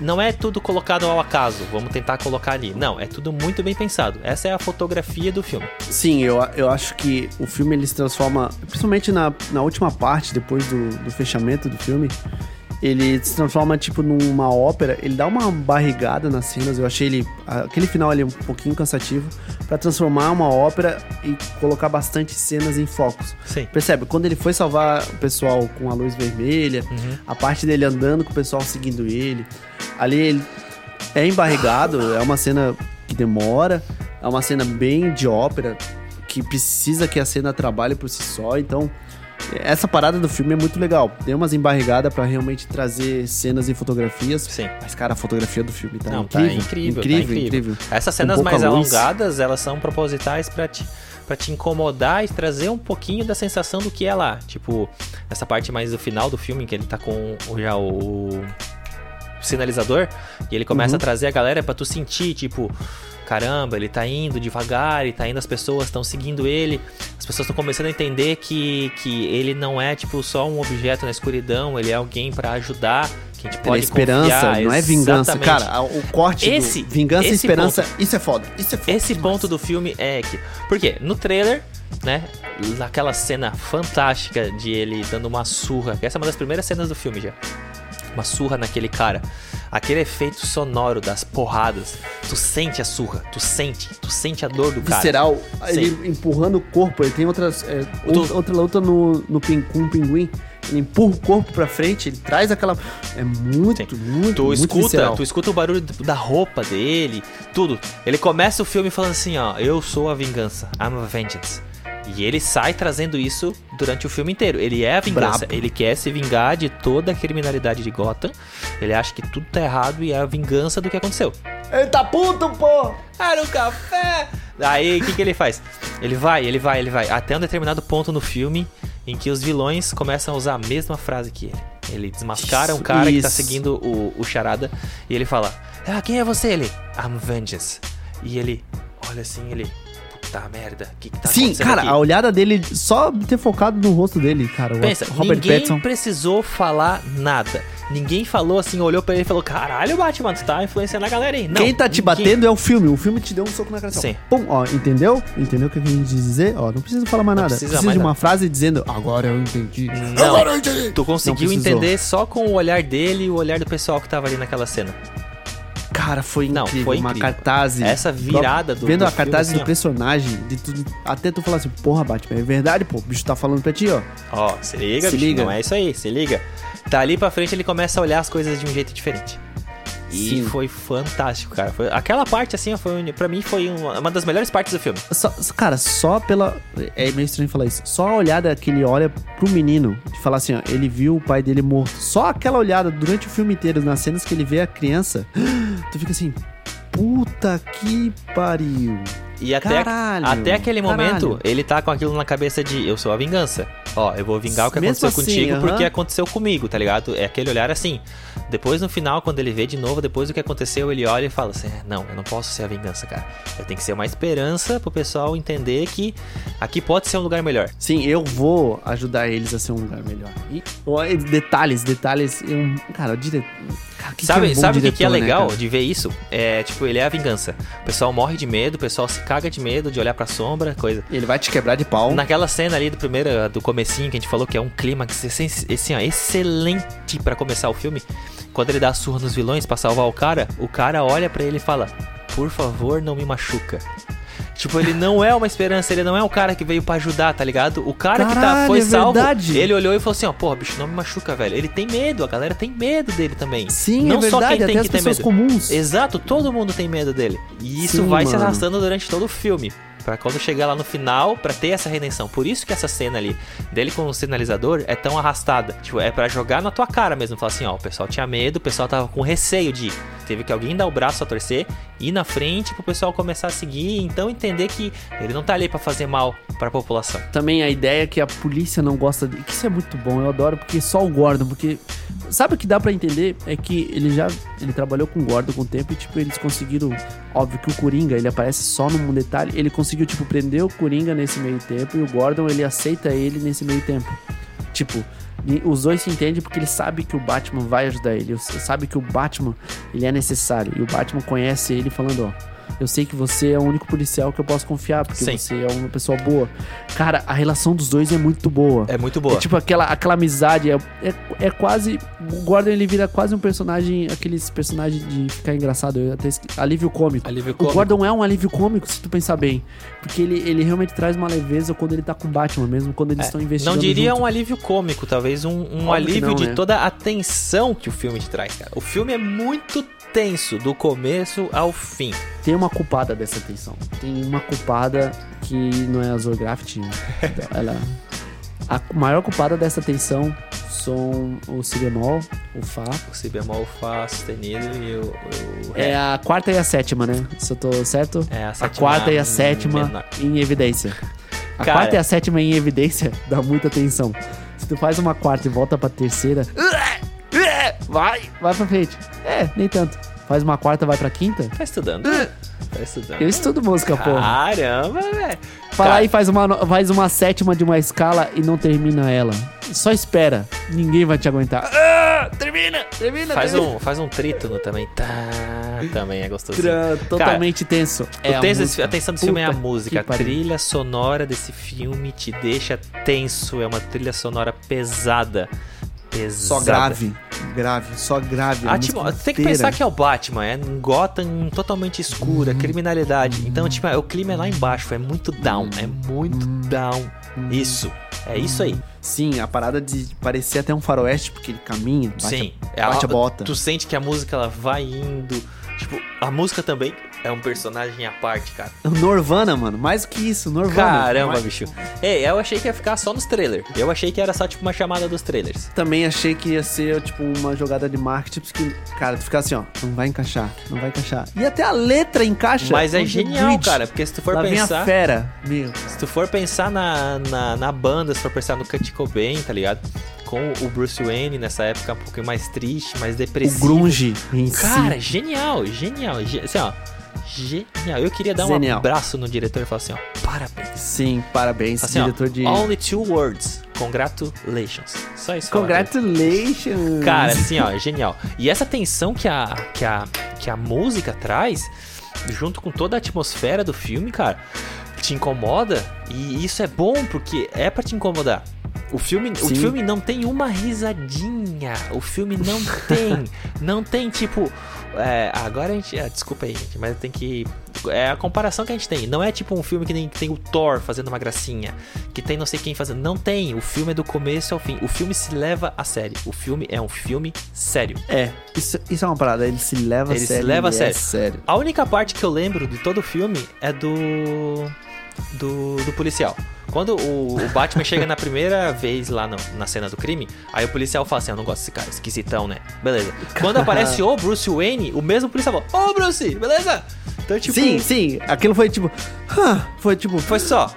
Speaker 3: Não é tudo colocado ao acaso, vamos tentar colocar ali. Não, é tudo muito bem pensado. Essa é a fotografia do filme.
Speaker 1: Sim, eu, eu acho que o filme ele se transforma, principalmente na, na última parte, depois do, do fechamento do filme, ele se transforma tipo numa ópera, ele dá uma barrigada nas cenas, eu achei ele, aquele final ali um pouquinho cansativo, pra transformar uma ópera e colocar bastante cenas em focos.
Speaker 3: Sim.
Speaker 1: Percebe? Quando ele foi salvar o pessoal com a luz vermelha,
Speaker 3: Uhum.
Speaker 1: a parte dele andando com o pessoal seguindo ele, ali ele é embarrigado, é uma cena que demora, é uma cena bem de ópera, que precisa que a cena trabalhe por si só, então essa parada do filme é muito legal. Tem umas embarrigadas pra realmente trazer cenas e fotografias.
Speaker 3: Sim.
Speaker 1: Mas, cara, a fotografia do filme tá
Speaker 3: Não,
Speaker 1: incrível.
Speaker 3: tá incrível,
Speaker 1: incrível,
Speaker 3: tá incrível.
Speaker 1: incrível.
Speaker 3: Essas cenas mais
Speaker 1: luz.
Speaker 3: alongadas, elas são propositais pra te, pra te incomodar e trazer um pouquinho da sensação do que é lá. Tipo, essa parte mais do final do filme, que ele tá com o- já o, o sinalizador, e ele começa
Speaker 1: Uhum.
Speaker 3: a trazer a galera pra tu sentir, tipo, caramba, ele tá indo devagar, e tá indo, as pessoas estão seguindo ele, as pessoas estão começando a entender que, que ele não é, tipo, só um objeto na escuridão, ele é alguém pra ajudar, que a gente pode
Speaker 1: esperança,
Speaker 3: confiar.
Speaker 1: não é vingança.
Speaker 3: Exatamente.
Speaker 1: Cara, o corte
Speaker 3: Esse-
Speaker 1: vingança e
Speaker 3: esse
Speaker 1: esperança, isso é foda. Isso é foda.
Speaker 3: Esse
Speaker 1: demais.
Speaker 3: ponto do filme é que. Porque no trailer, né? Naquela cena fantástica de ele dando uma surra. Essa é uma das primeiras cenas do filme já. Uma surra naquele cara. Aquele efeito sonoro das porradas. Tu sente a surra, tu sente, tu sente a dor do cara.
Speaker 1: Visceral, ele empurrando o corpo. Ele tem outras. é,
Speaker 3: Tu-
Speaker 1: outra, luta no, no pin, com o pinguim. Ele empurra o corpo pra frente, ele traz aquela. É muito, muito,
Speaker 3: Tu
Speaker 1: muito
Speaker 3: escuta,
Speaker 1: visceral.
Speaker 3: tu escuta o barulho da roupa dele, tudo. Ele começa o filme falando assim, ó, eu sou a vingança, I'm a vengeance. E ele sai trazendo isso durante o filme inteiro. Ele é a vingança.
Speaker 1: Brabo.
Speaker 3: Ele quer se vingar de toda a criminalidade de Gotham. Ele acha que tudo tá errado e é a vingança do que aconteceu.
Speaker 1: Ele tá puto, pô!
Speaker 3: Era um café! Aí, o que, que ele faz? Ele vai, ele vai, ele vai. Até um determinado ponto no filme em que os vilões começam a usar a mesma frase que ele. Ele desmascara um
Speaker 1: Isso,
Speaker 3: cara que tá
Speaker 1: isso.
Speaker 3: seguindo o, o charada e ele fala: Ah, quem é você? Ele, I'm Vengeance. E ele olha assim, ele, puta merda, o que, que tá
Speaker 1: Sim, cara,
Speaker 3: aqui?
Speaker 1: a olhada dele, só ter focado no rosto dele, cara.
Speaker 3: Pensa,
Speaker 1: Robert
Speaker 3: ninguém
Speaker 1: Pattinson.
Speaker 3: precisou falar nada. Ninguém falou assim, olhou pra ele e falou: Caralho, Batman, tu tá influenciando a galera aí. Não,
Speaker 1: Quem tá te
Speaker 3: ninguém.
Speaker 1: batendo é o filme. O filme te deu um soco na cara.
Speaker 3: Sim.
Speaker 1: Pum, ó, entendeu? Entendeu o que a gente quis dizer? Ó, não precisa falar mais
Speaker 3: Não
Speaker 1: nada.
Speaker 3: precisa
Speaker 1: Precisa,
Speaker 3: mais
Speaker 1: de uma
Speaker 3: nada.
Speaker 1: frase dizendo, agora eu entendi.
Speaker 3: Não,
Speaker 2: Agora eu entendi.
Speaker 3: tu conseguiu entender só com o olhar dele e o olhar do pessoal que tava ali naquela cena.
Speaker 1: Cara, foi
Speaker 3: Não,
Speaker 1: incrível.
Speaker 3: foi
Speaker 1: uma
Speaker 3: incrível.
Speaker 1: cartaz.
Speaker 3: Essa virada do-
Speaker 1: Vendo
Speaker 3: do
Speaker 1: a cartaz do
Speaker 3: assim,
Speaker 1: personagem, de tudo. Até tu falar assim, porra, Batman, é verdade, pô. O bicho tá falando pra ti, ó.
Speaker 3: Ó, se liga,
Speaker 1: Se
Speaker 3: bicho,
Speaker 1: liga.
Speaker 3: não é isso aí, se liga. Tá ali pra frente ele começa a olhar as coisas de um jeito diferente. E
Speaker 1: Sim.
Speaker 3: foi fantástico, cara. Foi, aquela parte, assim, foi, pra mim foi uma, uma das melhores partes do filme.
Speaker 1: Só- cara, só pela. É meio estranho falar isso. Só a olhada que ele olha pro menino, de falar assim, ó, ele viu o pai dele morto. Só aquela olhada durante o filme inteiro, nas cenas que ele vê a criança, tu fica assim, puta que pariu.
Speaker 3: E até,
Speaker 1: Caralho,
Speaker 3: até aquele momento,
Speaker 1: caralho.
Speaker 3: ele tá com aquilo na cabeça de eu sou a vingança. Ó, eu vou vingar o que
Speaker 1: Mesmo
Speaker 3: aconteceu
Speaker 1: assim,
Speaker 3: contigo
Speaker 1: aham.
Speaker 3: porque aconteceu comigo, tá ligado? É aquele olhar assim. Depois no final, quando ele vê de novo, depois do que aconteceu, ele olha e fala assim: "É, Não, eu não posso ser a vingança, cara. Eu tenho que ser uma esperança pro pessoal entender que aqui pode ser um lugar melhor.
Speaker 1: Sim, eu vou ajudar eles a ser um lugar melhor. E detalhes, detalhes. Eu, cara, que
Speaker 3: sabe
Speaker 1: que é um
Speaker 3: sabe o que, que é
Speaker 1: né,
Speaker 3: legal
Speaker 1: cara?
Speaker 3: de ver isso? É tipo, ele é a vingança. O pessoal morre de medo, o pessoal se caga de medo de olhar pra sombra, coisa.
Speaker 1: Ele vai te quebrar de pau.
Speaker 3: Naquela cena ali do primeiro, do comecinho que a gente falou que é um clímax assim, ó, excelente pra começar o filme. Quando ele dá a surra nos vilões pra salvar o cara, o cara olha pra ele e fala: "Por favor, não me machuca". Tipo, ele não é uma esperança, ele não é o cara que veio pra ajudar, tá ligado? O cara que tá,
Speaker 1: Caralho,
Speaker 3: foi
Speaker 1: é
Speaker 3: salvo, ele olhou e falou assim, ó, porra, bicho, não me machuca, velho. Ele tem medo, a galera tem medo dele também.
Speaker 1: Sim,
Speaker 3: não
Speaker 1: é
Speaker 3: só
Speaker 1: verdade,
Speaker 3: quem tem
Speaker 1: até
Speaker 3: que
Speaker 1: as
Speaker 3: ter
Speaker 1: pessoas
Speaker 3: medo.
Speaker 1: comuns.
Speaker 3: Exato, todo mundo tem medo dele. E isso
Speaker 1: Sim,
Speaker 3: vai se
Speaker 1: mano.
Speaker 3: arrastando durante todo o filme. Pra quando chegar lá no final, pra ter essa redenção. Por isso que essa cena ali dele com o sinalizador é tão arrastada. Tipo, é pra jogar na tua cara mesmo. Falar assim, ó, o pessoal tinha medo, o pessoal tava com receio de. Teve que alguém dar o braço a torcer, ir na frente pro pessoal começar a seguir. Então entender que ele não tá ali pra fazer mal pra população.
Speaker 1: Também a ideia que a polícia não gosta de. Que isso é muito bom, eu adoro, porque só o Gordon, porque. Sabe o que dá pra entender? É que ele já. Ele trabalhou com o Gordon com o tempo e, tipo, eles conseguiram. Óbvio que o Coringa, ele aparece só num detalhe. Ele conseguiu, tipo, prender o Coringa nesse meio tempo e o Gordon, ele aceita ele nesse meio tempo. Tipo. Os dois se entendem porque ele sabe que o Batman vai ajudar ele. Sabe que o Batman ele é necessário. E o Batman conhece ele falando, ó. Eu sei que você é o único policial que eu posso confiar, porque
Speaker 3: Sim.
Speaker 1: você é uma pessoa boa. Cara, a relação dos dois é muito boa.
Speaker 3: É muito boa.
Speaker 1: É tipo aquela, aquela amizade, é, é, é quase. O Gordon ele vira quase um personagem, aqueles personagens de ficar engraçado, eu até esque- alívio cômico.
Speaker 3: Alívio
Speaker 1: O
Speaker 3: cômico.
Speaker 1: Gordon é um alívio cômico, se tu pensar bem. Porque ele, ele realmente traz uma leveza quando ele tá com o Batman, mesmo quando eles
Speaker 3: É,
Speaker 1: estão investigando.
Speaker 3: Não diria
Speaker 1: junto.
Speaker 3: um alívio cômico, talvez um, um alívio
Speaker 1: não,
Speaker 3: de
Speaker 1: né?
Speaker 3: toda a tensão que o filme te traz, cara. O filme é muito tenso, do começo ao fim.
Speaker 1: Tem uma culpada dessa tensão. Tem uma culpada que não é a Zoe Graft. então, ela. A maior culpada dessa tensão são o Si bemol, o Fá.
Speaker 3: O si bemol, fá sustenido e o, o
Speaker 1: É
Speaker 3: ré.
Speaker 1: a quarta e a sétima, né? Se eu tô certo?
Speaker 3: É a
Speaker 1: A
Speaker 3: sétima
Speaker 1: quarta e a sétima
Speaker 3: menor.
Speaker 1: em evidência. A
Speaker 3: Cara-
Speaker 1: quarta e a sétima em evidência dá muita tensão. Se tu faz uma quarta e volta pra terceira, vai, vai pra frente. É, nem tanto. Faz uma quarta, vai pra quinta.
Speaker 3: Tá estudando? Tá estudando.
Speaker 1: Eu estudo música, porra.
Speaker 3: Caramba, velho.
Speaker 1: Fala
Speaker 3: Cara,
Speaker 1: aí, faz uma, no- faz uma sétima de uma escala e não termina ela. Só espera. Ninguém vai te aguentar. Ah, termina, termina,
Speaker 3: Faz
Speaker 1: termina.
Speaker 3: um, faz um trítono também. Tá, também é gostoso.
Speaker 1: Totalmente tenso. É
Speaker 3: o
Speaker 1: a
Speaker 3: tenso desse-
Speaker 1: música.
Speaker 3: a tensão desse filme é a
Speaker 1: Puta
Speaker 3: música. A trilha sonora desse filme te deixa tenso. É uma trilha sonora pesada. Pesada.
Speaker 1: Só grave. grave, só grave.
Speaker 3: A
Speaker 1: a
Speaker 3: atmo- Tem que pensar que é o Batman, é um Gotham totalmente escura, criminalidade. Então, tipo, é- o clima é lá embaixo, é muito down, é muito down. Isso, é isso aí.
Speaker 1: Sim, a parada de parecer até um faroeste, porque ele caminha, bate,
Speaker 3: Sim,
Speaker 1: a, bate a bota.
Speaker 3: Tu sente que a música ela vai indo. Tipo, a música também é um personagem à parte, cara.
Speaker 1: Norvana, mano, mais do que isso, Norvana.
Speaker 3: Caramba, bicho. Ei, eu achei que ia ficar só nos trailers. Eu achei que era só tipo uma chamada dos trailers.
Speaker 1: Também achei que ia ser, tipo, uma jogada de marketing, porque, cara, tu fica assim, ó, não vai encaixar, não vai encaixar. E até a letra encaixa.
Speaker 3: Mas é genial, cara, porque se tu for
Speaker 1: Lá vem a
Speaker 3: pensar.
Speaker 1: fera, meu.
Speaker 3: Se tu for pensar na, na, na banda, se for pensar no Kurt Cobain, tá ligado? Com o Bruce Wayne nessa época um pouquinho mais triste, mais
Speaker 1: O
Speaker 3: depressivo.
Speaker 1: grunge em
Speaker 3: Cara,
Speaker 1: si.
Speaker 3: genial, genial. Ge- Assim, ó. Genial. Eu queria dar um
Speaker 1: Genial.
Speaker 3: abraço no diretor e falar assim, ó. Parabéns.
Speaker 1: Sim, parabéns,
Speaker 3: Assim, ó,
Speaker 1: diretor de...
Speaker 3: Only two words. Congratulations. Só isso.
Speaker 1: Congratulations!
Speaker 3: Cara, assim, ó, genial. E essa tensão que a, que a, que a música traz, junto com toda a atmosfera do filme, cara, te incomoda. E isso é bom porque é pra te incomodar. O filme, o filme não tem uma risadinha. O filme não tem. não tem, tipo. é, agora a gente. ah, desculpa aí, gente, mas tem que. É a comparação que a gente tem. Não é tipo um filme que nem que tem o Thor fazendo uma gracinha. Que tem não sei quem fazendo. Não tem. O filme é do começo ao fim. O filme se leva a sério. O filme é um filme sério.
Speaker 1: É, isso, isso é uma parada, ele se leva
Speaker 3: Ele
Speaker 1: a
Speaker 3: se
Speaker 1: sério.
Speaker 3: leva a
Speaker 1: ele
Speaker 3: sério.
Speaker 1: É sério.
Speaker 3: A única parte que eu lembro de todo o filme é do. do, do policial. Quando o, o Batman chega na primeira vez lá no- na cena do crime, aí o policial fala assim: Eu não gosto desse cara, esquisitão, né? Beleza. Quando aparece o Bruce Wayne, o mesmo policial fala: Ô Bruce, beleza? Então, tipo.
Speaker 1: sim, sim, aquilo foi tipo... "Hã", foi tipo...
Speaker 3: Foi só.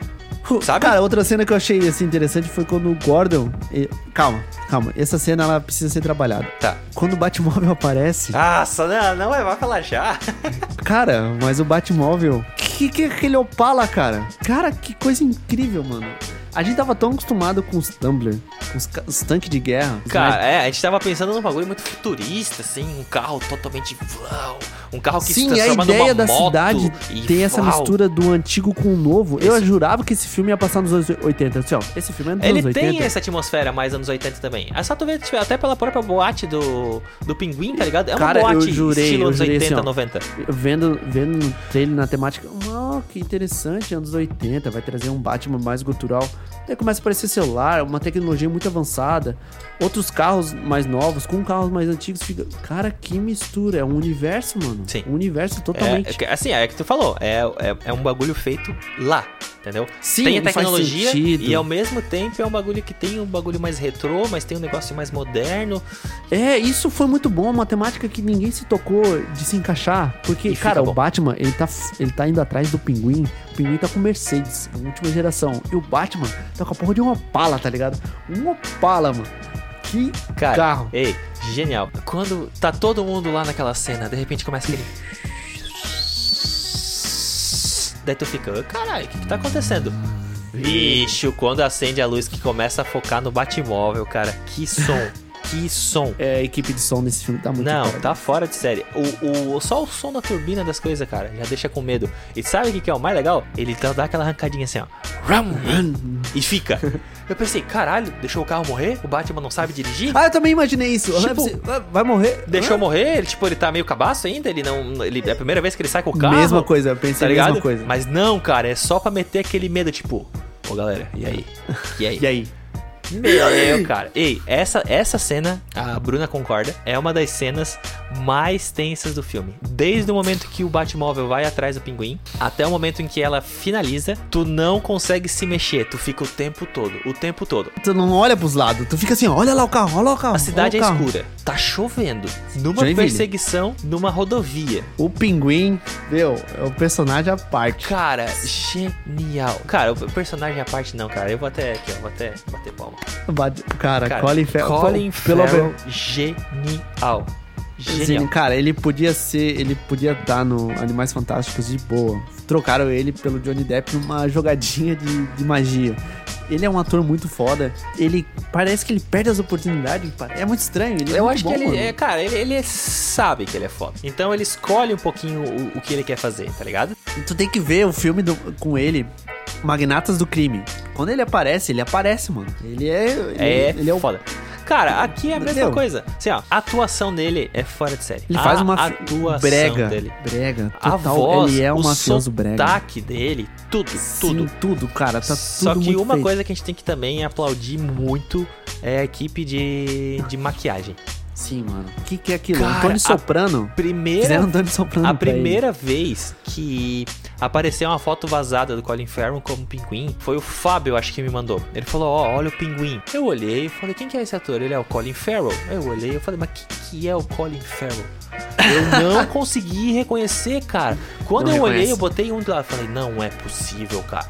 Speaker 3: Sabe?
Speaker 1: Cara, outra cena que eu achei assim, interessante foi quando o Gordon... Calma, calma, essa cena ela precisa ser trabalhada.
Speaker 3: Tá.
Speaker 1: Quando o Batmóvel aparece...
Speaker 3: Nossa, não, não vai falar já.
Speaker 1: Cara, mas o Batmóvel. Que que é aquele Opala, cara? Cara, que coisa incrível, mano. A gente tava tão acostumado com os Tumblr, com os, os tanques de guerra.
Speaker 3: Cara,
Speaker 1: mais-
Speaker 3: é, a gente tava pensando num bagulho muito futurista, assim, um carro totalmente. Uau, um carro que se
Speaker 1: Sim, a
Speaker 3: transforma
Speaker 1: ideia
Speaker 3: numa
Speaker 1: da
Speaker 3: moto
Speaker 1: cidade
Speaker 3: e
Speaker 1: tem essa
Speaker 3: uau.
Speaker 1: mistura do antigo com o novo. Eu
Speaker 3: Esse-
Speaker 1: jurava que esse filme ia passar nos anos 80. Assim, ó, esse filme é dos
Speaker 3: Ele
Speaker 1: anos 80.
Speaker 3: tem essa atmosfera mais anos 80 também. É só tu ver, tipo, até pela própria boate do, do pinguim, tá ligado? É uma
Speaker 1: Cara, eu
Speaker 3: boate
Speaker 1: jurei,
Speaker 3: estilo
Speaker 1: eu
Speaker 3: anos
Speaker 1: jurei
Speaker 3: 80,
Speaker 1: assim, ó.
Speaker 3: 90.
Speaker 1: Vendo, vendo trailer na temática, oh, que interessante, anos 80, vai trazer um Batman mais gutural. Daí começa a aparecer celular, uma tecnologia muito avançada, outros carros mais novos com carros mais antigos. Fica, cara, que mistura, é um universo, mano.
Speaker 3: Sim.
Speaker 1: Um universo
Speaker 3: É,
Speaker 1: totalmente.
Speaker 3: é que- assim, é que tu falou, é, é, é um bagulho feito lá, entendeu?
Speaker 1: Sim,
Speaker 3: tem a tecnologia e ao mesmo tempo é um bagulho que tem um bagulho mais retrô, mas tem um negócio mais moderno.
Speaker 1: É, isso foi muito bom, uma temática que ninguém se tocou de se encaixar. Porque,
Speaker 3: E
Speaker 1: cara, o Batman, ele tá, ele tá indo atrás do pinguim. O pinguim tá com Mercedes, última geração. E o Batman tá com a porra de uma Opala, tá ligado? Um Opala, mano. Que
Speaker 3: Cara,
Speaker 1: carro.
Speaker 3: ei, genial. Quando tá todo mundo lá naquela cena, de repente começa aquele. Daí tu fica, caralho, o que, que tá acontecendo? Bicho, quando acende a luz que começa a focar no Batmóvel, cara, que som, que som.
Speaker 1: É, a equipe de som desse filme tá muito
Speaker 3: Não, tá fora de série. O, o, só o som da turbina das coisas, cara, já deixa com medo. E sabe o que, que é o mais legal? Ele dá dá aquela arrancadinha assim, ó. E fica. Eu pensei, caralho, deixou o carro morrer? O Batman não sabe dirigir?
Speaker 1: Ah, eu também imaginei isso.
Speaker 3: Tipo,
Speaker 1: Eu pensei, "Ah, vai morrer?
Speaker 3: Deixou
Speaker 1: Ah?"
Speaker 3: morrer, ele, tipo, ele tá meio cabaço ainda, ele não. Ele, é a primeira vez que ele sai com o carro.
Speaker 1: Mesma coisa, eu
Speaker 3: tá
Speaker 1: pensei a
Speaker 3: ligado?
Speaker 1: mesma coisa.
Speaker 3: Mas não, cara, é só pra meter aquele medo, tipo, ô galera, e aí? E aí?
Speaker 1: E aí?
Speaker 3: Meu, cara. Ei, essa, essa cena, a Bruna concorda, é uma das cenas mais tensas do filme. Desde o momento que o Batmóvel vai atrás do pinguim, até o momento em que ela finaliza, tu não consegue se mexer, tu fica o tempo todo, o tempo todo.
Speaker 1: Tu não olha pros lados, tu fica assim, olha lá o carro, olha lá o carro.
Speaker 3: A cidade é
Speaker 1: carro.
Speaker 3: escura, tá chovendo, numa
Speaker 1: Joinville.
Speaker 3: perseguição numa rodovia.
Speaker 1: O pinguim, meu, é o personagem à parte.
Speaker 3: Cara, genial. Cara, o personagem à parte não, cara. Eu vou até aqui, ó, vou até bater palma.
Speaker 1: Bate- Cara,
Speaker 3: Cara,
Speaker 1: Colin Farrell.
Speaker 3: Colin Farrell, genial.
Speaker 1: Sim,
Speaker 3: Genial.
Speaker 1: cara, ele podia ser. Ele podia estar no Animais Fantásticos de boa. Trocaram ele pelo Johnny Depp numa jogadinha de, de magia. Ele é um ator muito foda. Ele parece que ele perde as oportunidades. É muito estranho. Ele é
Speaker 3: Eu
Speaker 1: muito
Speaker 3: acho
Speaker 1: bom,
Speaker 3: que ele, é, cara, ele, ele sabe que ele é foda. Então ele escolhe um pouquinho o, o que ele quer fazer, tá ligado?
Speaker 1: Tu tem que ver o filme do- com ele, Magnatas do Crime. Quando ele aparece, ele aparece, mano. Ele é. Ele
Speaker 3: É,
Speaker 1: ele é o
Speaker 3: foda. Cara, aqui é a mesma
Speaker 1: Meu.
Speaker 3: coisa. Assim, ó, a atuação dele é fora de série.
Speaker 1: Ele
Speaker 3: a
Speaker 1: faz uma
Speaker 3: atuação
Speaker 1: brega,
Speaker 3: dele.
Speaker 1: brega,
Speaker 3: A
Speaker 1: total,
Speaker 3: voz,
Speaker 1: ele é um
Speaker 3: o
Speaker 1: mafioso brega.
Speaker 3: sotaque dele, tudo, tudo.
Speaker 1: Sim, tudo, cara, tá
Speaker 3: Só
Speaker 1: tudo
Speaker 3: que
Speaker 1: muito
Speaker 3: uma
Speaker 1: feito.
Speaker 3: coisa que a gente tem que também aplaudir muito é a equipe de, de maquiagem.
Speaker 1: Sim, mano. O que, que é aquilo?
Speaker 3: Cara,
Speaker 1: Antônio Soprano.
Speaker 3: Primeira
Speaker 1: Fizeram Antônio Soprano
Speaker 3: A
Speaker 1: pra ele.
Speaker 3: primeira vez que apareceu uma foto vazada do Colin Farrell como pinguim foi o Fábio, acho que me mandou. Ele falou: Ó, olha o pinguim. Eu olhei e falei: Quem que é esse ator? Ele é o Colin Farrell. Eu olhei e falei: Mas quem que é o Colin Farrell? Eu não consegui reconhecer, cara. Quando
Speaker 1: Não
Speaker 3: eu olhei,
Speaker 1: reconhece.
Speaker 3: eu botei um do lado. Falei: Não é possível, cara.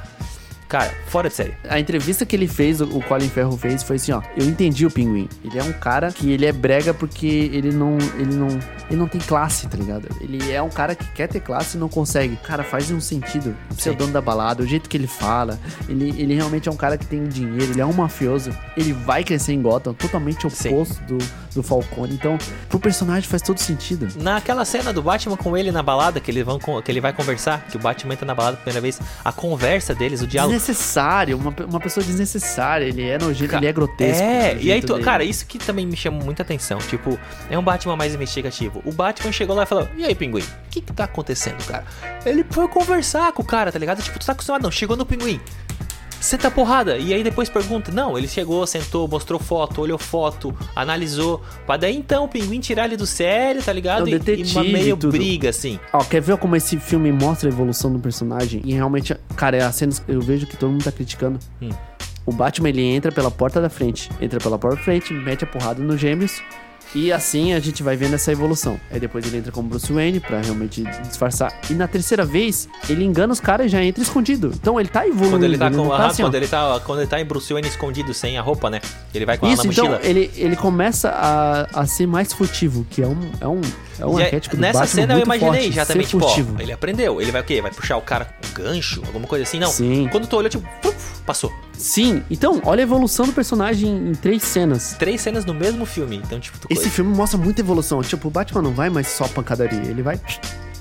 Speaker 3: Cara, fora de série.
Speaker 1: A entrevista que ele fez, o Colin Ferro fez, foi assim, ó. Eu entendi o pinguim. Ele é um cara que ele é brega porque ele não. Ele não. Ele não tem classe, tá ligado? Ele é um cara que quer ter classe e não consegue. Cara, faz um sentido. Ser o dono da balada, o jeito que ele fala. Ele, ele realmente é um cara que tem dinheiro, ele é um mafioso. Ele vai crescer em Gotham, totalmente
Speaker 3: Sim.
Speaker 1: oposto do, do Falcone. Então, pro personagem faz todo sentido.
Speaker 3: Naquela cena do Batman com ele na balada, que ele, vão, que ele vai conversar, que o Batman entra na balada pela primeira vez, a conversa deles, o diálogo.
Speaker 1: Desnecessário, uma, uma pessoa desnecessária. Ele é nojento, ele é grotesco.
Speaker 3: É, e aí, tu-
Speaker 1: dele.
Speaker 3: cara, isso que também me chama muita atenção. Tipo, é um Batman mais investigativo. O Batman chegou lá e falou: E aí, pinguim? O que que tá acontecendo, cara? Ele foi conversar com o cara, tá ligado? Tipo, tu tá acostumado, não. Chegou no pinguim. Senta a porrada. E aí depois pergunta: Não, ele chegou, sentou, mostrou foto, olhou foto, analisou. Pra daí então o pinguim tirar ele do sério, tá ligado?
Speaker 1: É o
Speaker 3: E- e, uma meio
Speaker 1: tudo.
Speaker 3: briga, assim.
Speaker 1: Ó, quer ver como esse filme mostra a evolução do personagem? E realmente, cara, é as cenas eu vejo que todo mundo tá criticando.
Speaker 3: Hum.
Speaker 1: O Batman, ele entra pela porta da frente. Entra pela porta da frente, mete a porrada nos gêmeos. E assim a gente vai vendo essa evolução. Aí depois ele entra como Bruce Wayne pra realmente disfarçar. E na terceira vez, ele engana os caras e já entra escondido. Então ele tá evoluindo.
Speaker 3: Quando ele tá com.
Speaker 1: não
Speaker 3: aham,
Speaker 1: assim, ó.
Speaker 3: quando, ele tá, quando ele tá em Bruce Wayne escondido sem a roupa, né? Ele vai com ela
Speaker 1: Isso,
Speaker 3: na
Speaker 1: então
Speaker 3: mochila.
Speaker 1: ele, ele começa a, a ser mais furtivo, que é um, é um, é um
Speaker 3: E aí,
Speaker 1: arquétipo do
Speaker 3: nessa
Speaker 1: Batman
Speaker 3: cena eu imaginei
Speaker 1: forte,
Speaker 3: já também, tipo, ó, ele aprendeu. Ele vai o quê? Vai puxar o cara com um gancho, alguma coisa assim? Não.
Speaker 1: Sim.
Speaker 3: Quando tu olhou, tipo, puf, passou.
Speaker 1: Sim, então, olha a evolução do personagem em três cenas.
Speaker 3: Três cenas no mesmo filme. Então, tipo, tu
Speaker 1: Esse
Speaker 3: coisa-
Speaker 1: filme mostra muita evolução. Tipo, o Batman não vai mais só pancadaria. Ele vai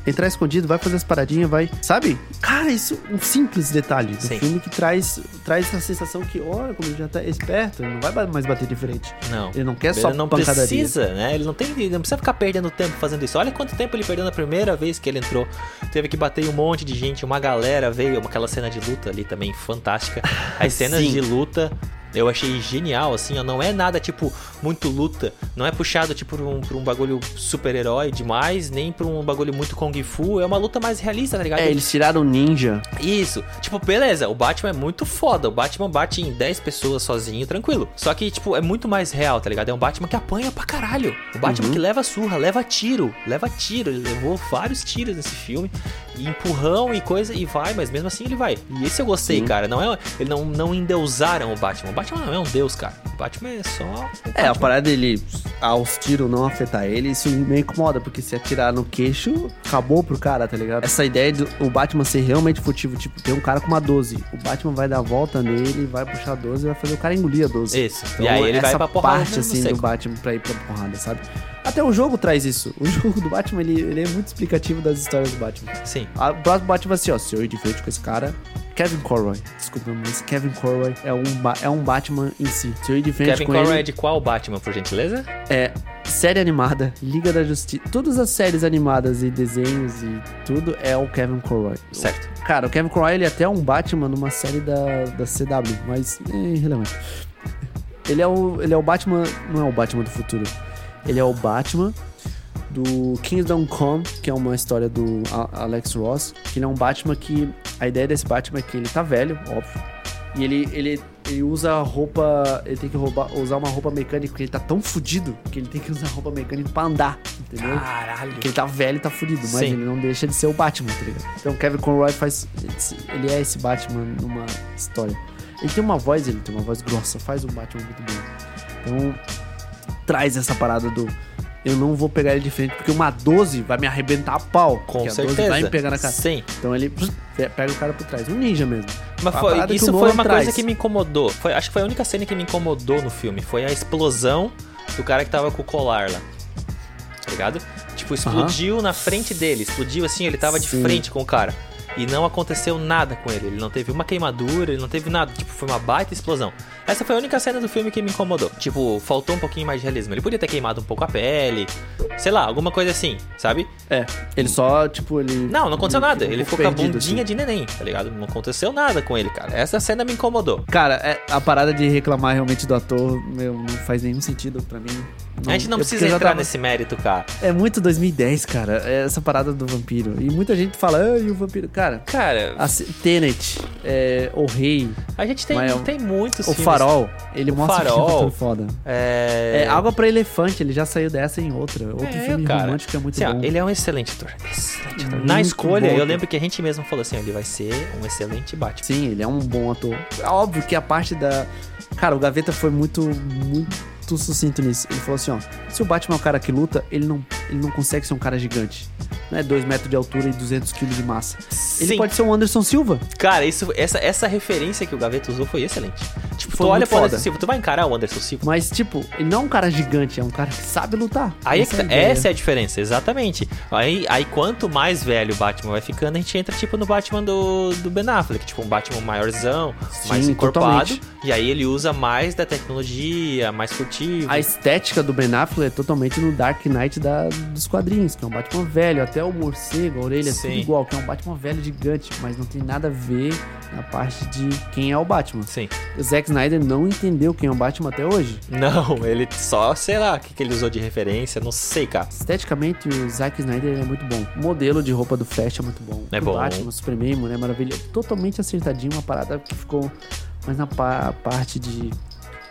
Speaker 1: entrar escondido, vai fazer as paradinhas, vai. Sabe? Cara, isso é um simples detalhe do
Speaker 3: Sim.
Speaker 1: filme que traz, traz essa sensação que, olha, como ele já tá esperto, ele não vai mais bater de frente.
Speaker 3: Não.
Speaker 1: Ele não quer só
Speaker 3: Ele não
Speaker 1: pancadaria.
Speaker 3: precisa, né? Ele não tem, ele não precisa ficar perdendo tempo fazendo isso. Olha quanto tempo ele perdeu na primeira vez que ele entrou. Teve que bater um monte de gente, uma galera veio, aquela cena de luta ali também fantástica. As cenas
Speaker 1: Sim.
Speaker 3: de luta eu achei genial, assim, ó. Não é nada, tipo, muito luta. Não é puxado, tipo, pra um, pra um bagulho super-herói demais, nem pra um bagulho muito Kung Fu. É uma luta mais realista, tá ligado?
Speaker 1: É, eles tiraram o ninja.
Speaker 3: Isso. Tipo, beleza, o Batman é muito foda. O Batman bate em 10 pessoas sozinho, tranquilo. Só que, tipo, é muito mais real, tá ligado? É um Batman que apanha pra caralho. O Batman
Speaker 1: Uhum.
Speaker 3: que leva surra, leva tiro, leva tiro. Ele levou vários tiros nesse filme. E empurrão e coisa, e vai, mas mesmo assim ele vai. E esse eu gostei,
Speaker 1: Sim.
Speaker 3: cara. Não é, ele não, não endeusaram o Batman. O Batman não é um deus, cara. O Batman é só.
Speaker 1: É, a
Speaker 3: Batman.
Speaker 1: parada dele, aos tiros não afetar ele, isso me incomoda, porque se atirar no queixo, acabou pro cara, tá ligado? Essa ideia do o Batman ser realmente furtivo, tipo, tem um cara com uma 12, o Batman vai dar a volta nele, vai puxar a 12 e vai fazer o cara engolir a 12.
Speaker 3: Isso.
Speaker 1: Então,
Speaker 3: e aí ele vai
Speaker 1: essa
Speaker 3: pra porrada.
Speaker 1: parte, assim,
Speaker 3: seco.
Speaker 1: do Batman pra ir pra porrada, sabe? Até o jogo traz isso. O jogo do Batman, ele, ele é muito explicativo das histórias do Batman.
Speaker 3: Sim.
Speaker 1: A- O próximo Batman vai assim, ó, se eu ir de frente com esse cara... Kevin Conroy, desculpa, mas Kevin Conroy é um, é um Batman em si. Se eu ir de frente
Speaker 3: Kevin
Speaker 1: com
Speaker 3: Conroy
Speaker 1: ele...
Speaker 3: é de qual Batman, por gentileza?
Speaker 1: É, série animada, Liga da Justiça, todas as séries animadas e desenhos e tudo é o Kevin Conroy.
Speaker 3: Certo.
Speaker 1: Cara, o Kevin Conroy ele é até um Batman numa série da, da CW, mas é irrelevante. Ele é o ele é o Batman, não é o Batman do futuro. Ele é o Batman do Kingdom Come, que é uma história do Alex Ross, que ele é um Batman que a ideia desse Batman é que ele tá velho, óbvio. E ele, ele, ele usa roupa. Ele tem que roubar, usar uma roupa mecânica, porque ele tá tão fudido que ele tem que usar roupa mecânica pra andar, entendeu?
Speaker 3: Caralho.
Speaker 1: Porque ele tá velho e tá fudido, mas
Speaker 3: Sim.
Speaker 1: ele não deixa de ser o Batman, tá ligado? Então Kevin Conroy faz. Ele é esse Batman numa história. Ele tem uma voz, ele tem uma voz grossa, faz um Batman muito bem. Então, traz essa parada do. Eu não vou pegar ele de frente, porque uma 12 vai me arrebentar a pau.
Speaker 3: Com
Speaker 1: a
Speaker 3: certeza.
Speaker 1: 12 vai me pegar na cara.
Speaker 3: Sim.
Speaker 1: Então ele pega o cara por trás. Um ninja mesmo.
Speaker 3: Mas foi- isso foi uma
Speaker 1: traz.
Speaker 3: coisa que me incomodou. Foi, acho que foi a única cena que me incomodou no filme. Foi a explosão do cara que tava com o colar lá. Tá ligado? Tipo, explodiu na frente dele. Explodiu assim, ele tava de
Speaker 1: Sim.
Speaker 3: frente com o cara. E não aconteceu nada com ele. Ele não teve uma queimadura, ele não teve nada. Tipo, foi uma baita explosão. Essa foi a única cena do filme que me incomodou. Tipo, faltou um pouquinho mais de realismo. Ele podia ter queimado um pouco a pele, sei lá, alguma coisa assim, sabe?
Speaker 1: É, ele só, tipo, ele...
Speaker 3: Não, não aconteceu nada. Ele ficou com a
Speaker 1: perdido,
Speaker 3: bundinha
Speaker 1: assim.
Speaker 3: de neném, tá ligado? Não aconteceu nada com ele, cara. Essa cena me incomodou.
Speaker 1: Cara, é- a parada de reclamar realmente do ator, meu, não faz nenhum sentido pra mim.
Speaker 3: A gente não precisa entrar
Speaker 1: tava-
Speaker 3: nesse mérito, cara.
Speaker 1: É muito 2010, cara, é essa parada do vampiro. E muita gente fala, ah, e o vampiro? Cara,
Speaker 3: Cara,
Speaker 1: a Tenet, é, O Rei,
Speaker 3: a gente tem,
Speaker 1: é-
Speaker 3: tem muitos
Speaker 1: O
Speaker 3: filmes.
Speaker 1: Farol, ele
Speaker 3: O
Speaker 1: mostra que é um
Speaker 3: Farol,
Speaker 1: ator foda.
Speaker 3: É...
Speaker 1: É, Água pra Elefante, ele já saiu dessa em outra. Outro
Speaker 3: É,
Speaker 1: filme
Speaker 3: cara.
Speaker 1: romântico é muito
Speaker 3: Assim, ó,
Speaker 1: bom.
Speaker 3: ele é um excelente ator. Excelente ator. Na escolha,
Speaker 1: bom,
Speaker 3: eu lembro que a gente mesmo falou assim: ele vai ser um excelente Batman.
Speaker 1: Sim, ele é um bom ator. É óbvio que a parte da. Cara, o Gaveta foi muito, muito sucinto nisso. Ele falou assim: ó, se o Batman é um cara que luta, ele não, ele não consegue ser um cara gigante. Não é 2 metros de altura e 200 quilos de massa. Ele
Speaker 3: Sim.
Speaker 1: pode ser um Anderson Silva.
Speaker 3: Cara, isso, essa, essa referência que o Gaveta usou foi excelente.
Speaker 1: Foi
Speaker 3: tu olha pro Anderson. Silva, tu vai encarar o Anderson Silva.
Speaker 1: Mas, tipo, ele não é um cara gigante, é um cara que sabe lutar.
Speaker 3: Aí é
Speaker 1: Essa a ideia.
Speaker 3: essa é a diferença, exatamente. Aí, aí quanto mais velho o Batman vai ficando, a gente entra tipo no Batman do, do Ben Affleck, tipo um Batman maiorzão, mais
Speaker 1: Sim,
Speaker 3: encorpado.
Speaker 1: totalmente.
Speaker 3: E aí ele usa mais da tecnologia, mais furtivo.
Speaker 1: A estética do Ben Affleck é totalmente no Dark Knight da, dos quadrinhos, que é um Batman velho, até o morcego, a orelha,
Speaker 3: Sim.
Speaker 1: tudo igual, que é um Batman velho gigante, mas não tem nada a ver na parte de quem é o Batman.
Speaker 3: Sim.
Speaker 1: O Zack Snyder não entendeu quem é o Batman até hoje.
Speaker 3: Não, ele só, sei lá, o que, que ele usou de referência, não sei, cara.
Speaker 1: Esteticamente, o Zack Snyder é muito bom. O modelo de roupa do Flash é muito bom.
Speaker 3: É
Speaker 1: o
Speaker 3: bom.
Speaker 1: Batman, Superman, Mulher Maravilha, totalmente acertadinho, uma parada que ficou mais na pa- parte de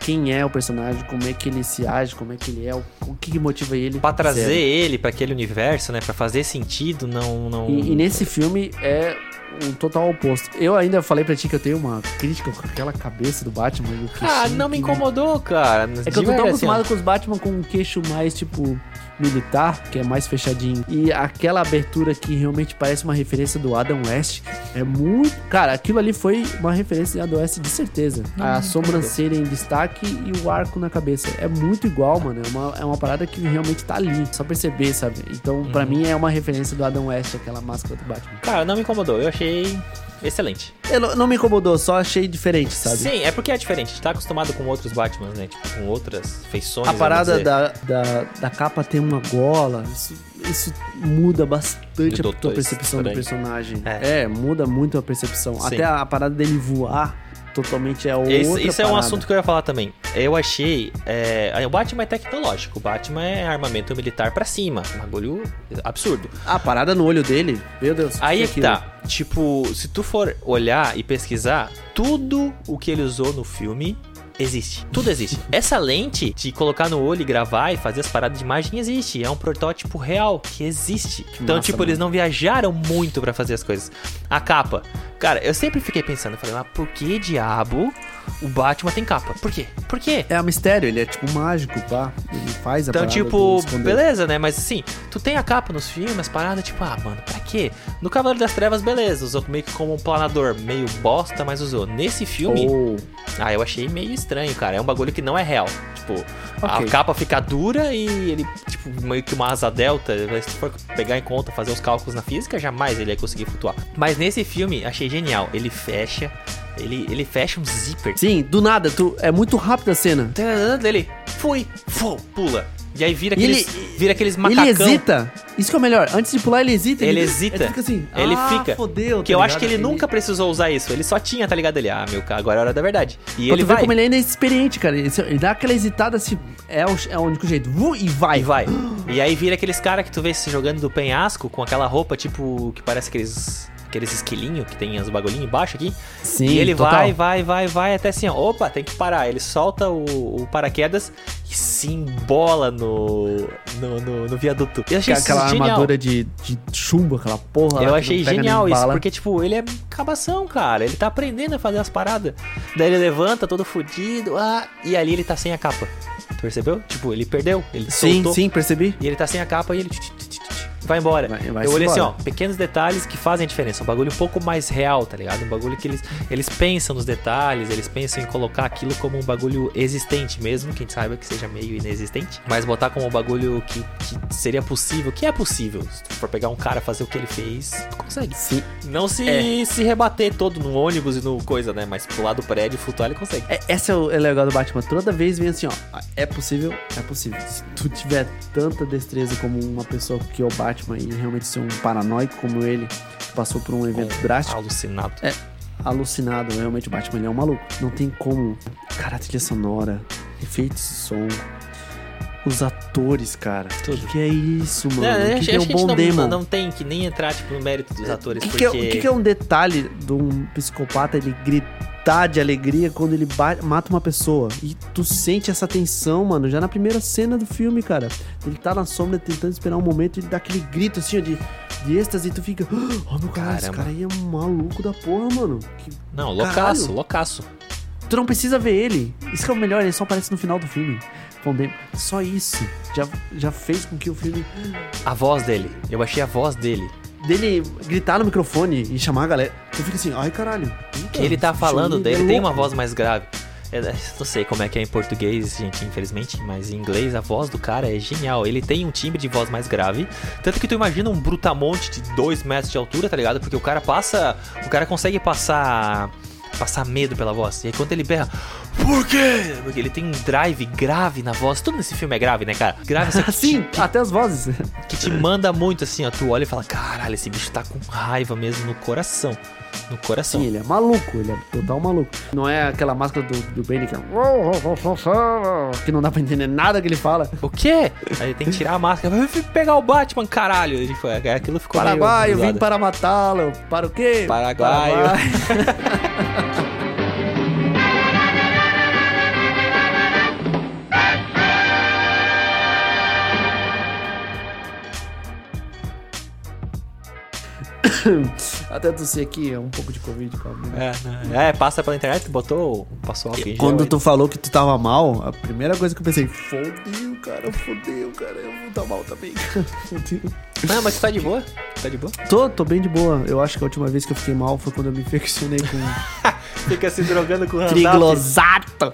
Speaker 1: quem é o personagem, como é que ele se age, como é que ele é, o, que, motiva ele.
Speaker 3: Pra trazer
Speaker 1: Zero.
Speaker 3: ele pra aquele universo, né, Pra fazer sentido, não não
Speaker 1: E, e nesse filme é um total oposto. Eu ainda falei pra ti que eu tenho uma crítica com aquela cabeça do Batman e o
Speaker 3: Ah,
Speaker 1: queixinho
Speaker 3: não me incomodou, cara.
Speaker 1: É que eu tô tão acostumado com os Batman com um queixo mais, tipo, militar, que é mais fechadinho. E aquela abertura que realmente parece uma referência do Adam West. É muito. Cara, aquilo ali foi uma referência do Adam West de certeza. a sobrancelha em destaque e o arco na cabeça. É muito igual, mano. É uma, é uma parada que realmente tá ali. Só perceber, sabe? Então,
Speaker 3: Uhum.
Speaker 1: pra mim, é uma referência do Adam West, aquela máscara do Batman.
Speaker 3: Cara, não me incomodou. Eu achei excelente.
Speaker 1: Eu não- não me incomodou, só achei diferente, sabe?
Speaker 3: Sim, é porque é diferente. A gente tá acostumado com outros Batmans, né? Tipo, com outras feições.
Speaker 1: A parada da, da, da capa ter uma gola, isso, isso muda bastante
Speaker 3: Do
Speaker 1: a tua percepção do
Speaker 3: Estranho.
Speaker 1: personagem.
Speaker 3: É.
Speaker 1: É. muda muito a percepção.
Speaker 3: Sim.
Speaker 1: Até a, a parada dele voar totalmente é outra
Speaker 3: isso é um assunto que eu ia falar também. Eu achei. É, o Batman é tecnológico. O Batman é armamento militar pra cima. Um bagulho absurdo.
Speaker 1: A parada no olho dele, meu Deus.
Speaker 3: Aí é
Speaker 1: que
Speaker 3: que tá. Tipo, se tu for olhar e pesquisar, tudo o que ele usou no filme existe. Tudo existe. Essa lente de colocar no olho e gravar e fazer as paradas de imagem existe. É um protótipo real que existe. então, tipo,
Speaker 1: mano.
Speaker 3: eles não viajaram muito pra fazer as coisas. A capa. Cara, eu sempre fiquei pensando, eu falei, mas por que diabo o Batman tem capa? Por quê? Por quê?
Speaker 1: É um mistério, ele é tipo mágico, pá. Ele faz a
Speaker 3: Então,
Speaker 1: parada
Speaker 3: tipo, beleza, né? Mas assim, tu tem a capa nos filmes, as paradas, tipo, ah, mano, pra quê? No Cavaleiro das Trevas, beleza, usou meio que como um planador, meio bosta, mas usou. Nesse filme,
Speaker 1: Ou-
Speaker 3: ah, eu achei meio estranho, cara. É um bagulho que não é real. Tipo, a
Speaker 1: Ok.
Speaker 3: capa fica dura e ele, tipo, meio que uma asa delta. Se for pegar em conta, fazer os cálculos na física, jamais ele ia conseguir flutuar. Mas nesse filme, achei genial. Ele fecha, ele, ele fecha um zíper.
Speaker 1: Sim, do nada, tu, é muito rápida a cena.
Speaker 3: Ele fui, fu, pula. E aí vira aqueles,
Speaker 1: ele-
Speaker 3: vira aqueles macacão.
Speaker 1: Ele hesita. Isso que é o melhor. Antes de pular, ele hesita.
Speaker 3: Ele hesita.
Speaker 1: Ele fica assim.
Speaker 3: Ele
Speaker 1: ah,
Speaker 3: fica.
Speaker 1: Fodeu,
Speaker 3: Que
Speaker 1: tá
Speaker 3: eu acho que ele, nunca precisou usar isso. Ele só tinha, tá ligado? Ele, ah, meu, agora é a hora da verdade. E
Speaker 1: Pra
Speaker 3: ele vai.
Speaker 1: como ele ainda é experiente, cara. Ele, ele dá aquela hesitada assim. É o, é o único jeito. Vu, e vai.
Speaker 3: E vai. E aí vira aqueles caras que tu vê se jogando do penhasco com aquela roupa, tipo, que parece aqueles. Aqueles esquilinhos que tem os bagulhinhos embaixo aqui.
Speaker 1: Sim,
Speaker 3: e ele
Speaker 1: total.
Speaker 3: vai, vai, vai, vai, até assim, ó. Opa, tem que parar. Ele solta o, o paraquedas e se embola no, no, no, no viaduto. Eu achei isso
Speaker 1: aquela
Speaker 3: genial.
Speaker 1: armadura de, de chumbo, aquela porra. lá
Speaker 3: Eu
Speaker 1: que
Speaker 3: achei genial isso,
Speaker 1: bala.
Speaker 3: porque, tipo, ele é cabação, cara. Ele tá aprendendo a fazer as paradas. Daí ele levanta todo fudido, ah, e ali ele tá sem a capa. Percebeu? Tipo, ele perdeu, ele
Speaker 1: Sim,
Speaker 3: soltou.
Speaker 1: sim, percebi.
Speaker 3: E ele tá sem a capa e ele. Tch. vai embora.
Speaker 1: Vai- vai
Speaker 3: eu olhei assim, ó,
Speaker 1: embora.
Speaker 3: pequenos detalhes que fazem a diferença. Um bagulho um pouco mais real, tá ligado? Um bagulho que eles, eles pensam nos detalhes, eles pensam em colocar aquilo como um bagulho existente mesmo, que a gente saiba que seja meio inexistente, mas botar como um bagulho que, que seria possível, que é possível. Se tu for pegar um cara fazer o que ele fez, tu consegue.
Speaker 1: Sim.
Speaker 3: Não se,
Speaker 1: É.
Speaker 3: se rebater todo no ônibus e no coisa, né? Mas pular do prédio e flutuar ele consegue.
Speaker 1: É, esse é o é legal do Batman. Toda vez vem assim, ó. É possível, é possível. Se tu tiver tanta destreza como uma pessoa que é o Batman e realmente ser um paranoico como ele, que passou por um evento
Speaker 3: Um
Speaker 1: drástico,
Speaker 3: Alucinado.
Speaker 1: alucinado, realmente o Batman ele é um maluco. Não tem como. Cara, trilha sonora, efeitos de som. Os atores, cara.
Speaker 3: Tudo.
Speaker 1: O que, que é isso, mano?
Speaker 3: Não,
Speaker 1: que,
Speaker 3: acho,
Speaker 1: que é um
Speaker 3: a
Speaker 1: bom
Speaker 3: não,
Speaker 1: demo?
Speaker 3: não, tem que nem entrar tipo, no mérito dos atores,
Speaker 1: O que, que é,
Speaker 3: porque...
Speaker 1: o que que é um detalhe de um psicopata ele gritar de alegria quando ele mata uma pessoa? E tu sente essa tensão, mano, já na primeira cena do filme, cara. Ele tá na sombra tentando esperar um momento e ele dá aquele grito assim, ó, de, de êxtase e tu fica. Oh, meu cara, esse cara aí é um maluco da porra, mano. Que-
Speaker 3: Não, loucaço,
Speaker 1: Caralho.
Speaker 3: loucaço.
Speaker 1: Tu não precisa ver ele. Isso que é o melhor, ele só aparece no final do filme. Só isso já, já fez com que o filme.
Speaker 3: A voz dele, eu achei a voz dele.
Speaker 1: Dele gritar no microfone e chamar a galera. Tu fica assim, ai caralho.
Speaker 3: Que ele tá falando dele,
Speaker 1: é
Speaker 3: tem uma
Speaker 1: louco."
Speaker 3: voz mais grave. É, não sei como é que é em português, gente, infelizmente, mas em inglês a voz do cara é genial. Ele tem um timbre de voz mais grave. Tanto que tu imagina um brutamonte de 2 metros de altura, tá ligado? Porque o cara passa. O cara consegue passar. Passar medo pela voz. E aí quando ele berra. Por quê? Porque ele tem um drive grave na voz. Tudo nesse filme é grave, né, cara? Grave assim, que te-
Speaker 1: Sim, até as vozes.
Speaker 3: que te manda muito assim, ó. Tu olha e fala, caralho, esse bicho tá com raiva mesmo no coração. No coração.
Speaker 1: Sim, ele é maluco, ele é total maluco. Não é aquela máscara do, do Bane que é... Que não dá pra entender nada que ele fala.
Speaker 3: O quê? Aí tem que tirar a máscara. Vai pegar o Batman, caralho. Ele foi, aquilo ficou meio
Speaker 1: Paraguai, eu vim para matá-lo. Para o quê?
Speaker 3: Paraguaio.
Speaker 1: Paraguai. Até tossir aqui, é um pouco de Covid, calma.
Speaker 3: É, não, é, passa pela internet, botou, passou gel
Speaker 1: Quando
Speaker 3: aí.
Speaker 1: tu falou que tu tava mal, a primeira coisa que eu pensei, fodeu, cara, fodeu, cara, eu vou estar mal também, cara, fodeu.
Speaker 3: Não, mas tu tá de boa? Tá de boa?
Speaker 1: Tô, tô bem de boa. Eu acho que a última vez que eu fiquei mal foi quando eu me infeccionei com
Speaker 3: Fica se drogando com
Speaker 1: triglosato.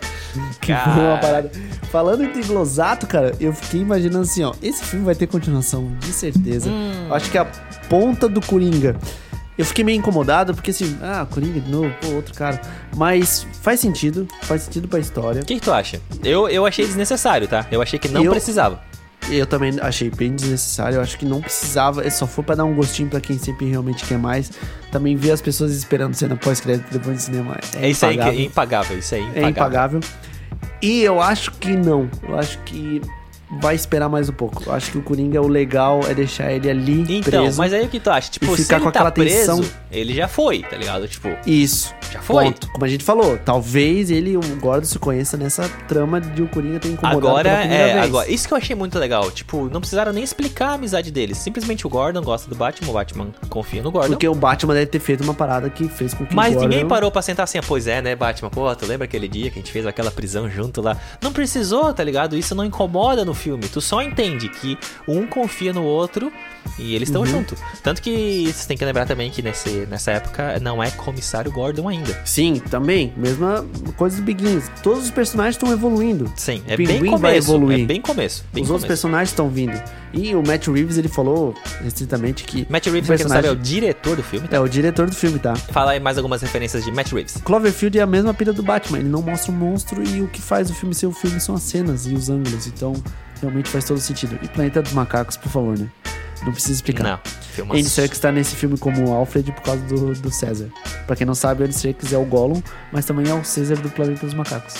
Speaker 1: Que
Speaker 3: Cara.
Speaker 1: foi uma parada. Falando em triglosato, cara, eu fiquei imaginando assim, ó. Esse filme vai ter continuação, de certeza.
Speaker 3: Hum.
Speaker 1: Eu acho que a ponta do Coringa. Eu fiquei meio incomodado, porque assim, ah, Coringa de novo, pô, outro cara. Mas faz sentido, faz sentido pra história.
Speaker 3: O que, que tu acha? Eu, eu achei desnecessário, tá? Eu achei que não
Speaker 1: Eu-
Speaker 3: precisava.
Speaker 1: Eu também achei bem desnecessário. Eu acho que não precisava. é Só foi pra dar um gostinho pra quem sempre realmente quer mais. Também vi as pessoas esperando cena pós-crédito depois do cinema. É,
Speaker 3: É, isso aí, que
Speaker 1: impagável.
Speaker 3: é impagável. Isso aí,
Speaker 1: É impagável. E eu acho que não. Eu acho que vai esperar mais um pouco. Eu acho que o Coringa, o legal é deixar ele ali
Speaker 3: Então,
Speaker 1: preso.
Speaker 3: mas aí o que tu acha? Tipo, se
Speaker 1: ficar com
Speaker 3: tá
Speaker 1: aquela
Speaker 3: preso,
Speaker 1: tensão.
Speaker 3: ele já foi, tá ligado? Tipo,
Speaker 1: Isso.
Speaker 3: já foi.
Speaker 1: Ponto. Como a gente falou, talvez ele, o Gordon, se conheça nessa trama de o Coringa ter incomodado
Speaker 3: Agora é,
Speaker 1: vez.
Speaker 3: agora, isso que eu achei muito legal. Tipo, não precisaram nem explicar a amizade deles. Simplesmente o Gordon gosta do Batman, o Batman confia no Gordon.
Speaker 1: Porque o Batman deve ter feito uma parada que fez com que
Speaker 3: Mas
Speaker 1: o Gordon...
Speaker 3: ninguém parou pra sentar assim, ah, pois é, né, Batman? Pô, tu lembra aquele dia que a gente fez aquela prisão junto lá? Não precisou, tá ligado? Isso não incomoda no filme. Tu só entende que um confia no outro e eles estão
Speaker 1: Uhum.
Speaker 3: junto. Tanto que você tem que lembrar também que nesse, nessa época não é comissário Gordon ainda.
Speaker 1: Sim, também. Mesma coisa do Begins. Todos os personagens estão evoluindo.
Speaker 3: Sim, é bem
Speaker 1: Pinguim vai
Speaker 3: começo.
Speaker 1: evoluir.
Speaker 3: É bem começo. Bem
Speaker 1: Os
Speaker 3: começo.
Speaker 1: outros personagens estão vindo. E o Matt Reeves, ele falou restritamente que...
Speaker 3: Matt Reeves, pra quem não sabe, é o
Speaker 1: personagem-
Speaker 3: diretor do filme. tá?
Speaker 1: É o diretor do filme, tá?
Speaker 3: Fala aí mais algumas referências de Matt Reeves.
Speaker 1: Cloverfield é a mesma pilha do Batman. Ele não mostra o monstro e o que faz o filme ser o filme são as cenas e os ângulos. Então, realmente faz todo sentido. E Planeta dos Macacos, por favor, né? Não precisa explicar.
Speaker 3: Não, filmaço.
Speaker 1: Andy Serkis tá nesse filme como Alfred por causa do, do César. Pra quem não sabe, Andy Serkis é o Gollum, mas também é o César do Planeta dos Macacos.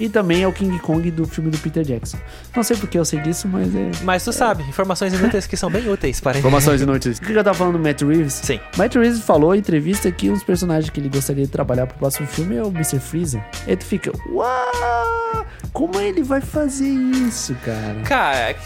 Speaker 1: E também é o King Kong do filme do Peter Jackson. Não sei porque eu sei disso, mas é...
Speaker 3: Mas tu sabe, informações inúteis que são bem úteis para
Speaker 1: Informações inúteis. O que eu tava falando do Matt Reeves?
Speaker 3: Sim.
Speaker 1: Matt Reeves falou em entrevista que um dos personagens que ele gostaria de trabalhar pro próximo filme é o Mr. Freezer. E aí tu fica, uau! Como ele vai fazer isso, cara?
Speaker 3: Cara,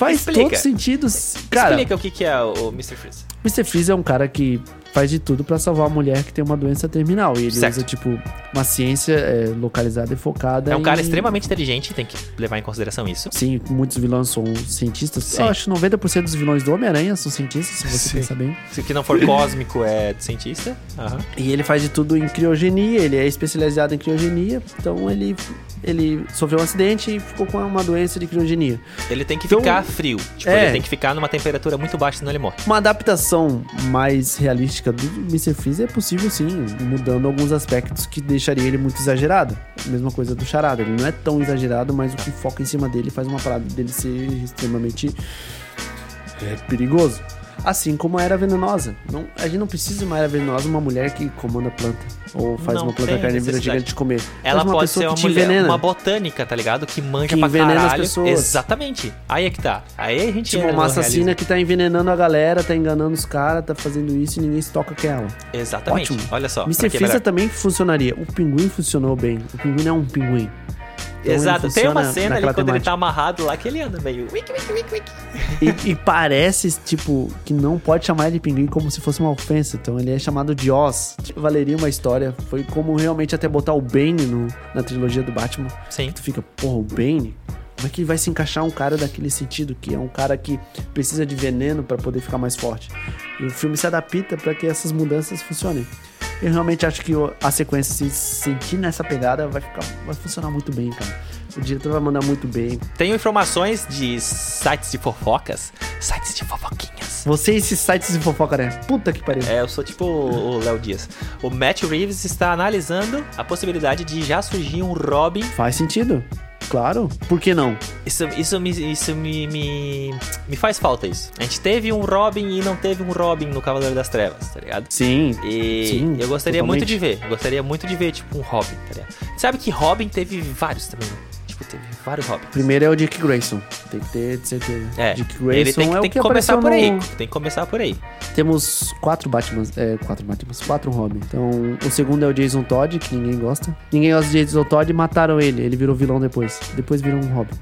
Speaker 1: Faz
Speaker 3: explica.
Speaker 1: todo sentido. Cara,
Speaker 3: explica o que que é o Mr. Freeze.
Speaker 1: Mr. Freeze é um cara que faz de tudo pra salvar a mulher que tem uma doença terminal. E ele
Speaker 3: Certo.
Speaker 1: usa, tipo, uma ciência é, localizada e focada
Speaker 3: É um cara
Speaker 1: em-
Speaker 3: extremamente inteligente, tem que levar em consideração isso.
Speaker 1: Sim, muitos vilões são cientistas.
Speaker 3: Sim.
Speaker 1: Eu acho que 90% dos vilões do Homem-Aranha são cientistas, se você
Speaker 3: Sim.
Speaker 1: pensar bem.
Speaker 3: Se que não for cósmico, é cientista. Aham.
Speaker 1: E ele faz de tudo em criogenia, ele é especializado em criogenia, então ele, ele sofreu um acidente e ficou com uma doença de criogenia.
Speaker 3: Ele tem que
Speaker 1: Então,
Speaker 3: ficar frio. Tipo,
Speaker 1: é.
Speaker 3: ele tem que ficar numa temperatura muito baixa, senão ele morre.
Speaker 1: Uma adaptação mais realística do Mr. Freeze é possível sim, mudando alguns aspectos que deixaria ele muito exagerado. Mesma coisa do Charada, ele não é tão exagerado, mas o que foca em cima dele faz uma parada dele ser extremamente é, perigoso. Assim como a Era Venenosa. Não, a gente não precisa de uma Era Venenosa, uma mulher que comanda a planta. Ou faz
Speaker 3: Não
Speaker 1: uma planta carnívora gigante de comer.
Speaker 3: Ela pode
Speaker 1: pessoa
Speaker 3: ser uma mulher,
Speaker 1: envenena.
Speaker 3: uma botânica, tá ligado? Que manja
Speaker 1: Que
Speaker 3: pra
Speaker 1: envenena as
Speaker 3: caralho.
Speaker 1: pessoas.
Speaker 3: Exatamente. Aí é que tá. Aí a gente
Speaker 1: Tipo,
Speaker 3: entra
Speaker 1: uma assassina
Speaker 3: realismo.
Speaker 1: que tá envenenando a galera, tá enganando os caras, tá fazendo isso e ninguém se toca que é ela.
Speaker 3: Exatamente.
Speaker 1: Ótimo.
Speaker 3: Olha só.
Speaker 1: Mr. Freeza também funcionaria. O pinguim funcionou bem. O pinguim não é um pinguim. Então, ele
Speaker 3: Exato. Tem uma cena ali quando ele
Speaker 1: temática.
Speaker 3: tá amarrado lá que ele anda meio. Wiki, wiki, wiki, wiki.
Speaker 1: E, e parece, tipo, que não pode chamar ele de pinguim como se fosse uma ofensa. Então ele é chamado de Oz. Tipo, valeria uma história. Foi como realmente até botar o Bane no- na trilogia do Batman.
Speaker 3: Sim.
Speaker 1: Tu fica, porra, o Bane? Como é que vai se encaixar um cara daquele sentido? Que é um cara que precisa de veneno pra poder ficar mais forte. E o filme se adapta pra que essas mudanças funcionem. Eu realmente acho que a sequência, se sentir nessa pegada, vai, ficar, vai funcionar muito bem, cara. O diretor vai mandar muito bem.
Speaker 3: Tenho informações de sites de fofocas. Sites de fofoquinhas.
Speaker 1: Você e esses sites de fofoca, né? Puta que pariu.
Speaker 3: É, eu sou tipo o Léo Dias. O Matt Reeves está analisando a possibilidade de já surgir um Robin.
Speaker 1: Faz sentido. Claro. Por que não?
Speaker 3: Isso, isso, me, isso me, me, me faz falta isso. A gente teve um Robin e não teve um Robin no Cavaleiro das Trevas, tá ligado?
Speaker 1: Sim.
Speaker 3: E
Speaker 1: Sim,
Speaker 3: eu gostaria
Speaker 1: totalmente.
Speaker 3: muito de ver. Gostaria muito de ver, tipo, um Robin, tá ligado? Sabe que Robin teve vários também. né? Tipo, teve vários Robins.
Speaker 1: Primeiro é o Dick Grayson. Tem que ter de certeza.
Speaker 3: É,
Speaker 1: Dick Grayson
Speaker 3: ele tem que,
Speaker 1: é
Speaker 3: tem
Speaker 1: o
Speaker 3: que, começar por aí.
Speaker 1: no-
Speaker 3: Tem que começar por aí.
Speaker 1: Temos quatro Batmans, é, quatro Batmans, quatro Robin. Então, o segundo é o Jason Todd, que ninguém gosta. Ninguém gosta de Jason Todd e mataram ele. Ele virou vilão depois. Depois virou um Robin.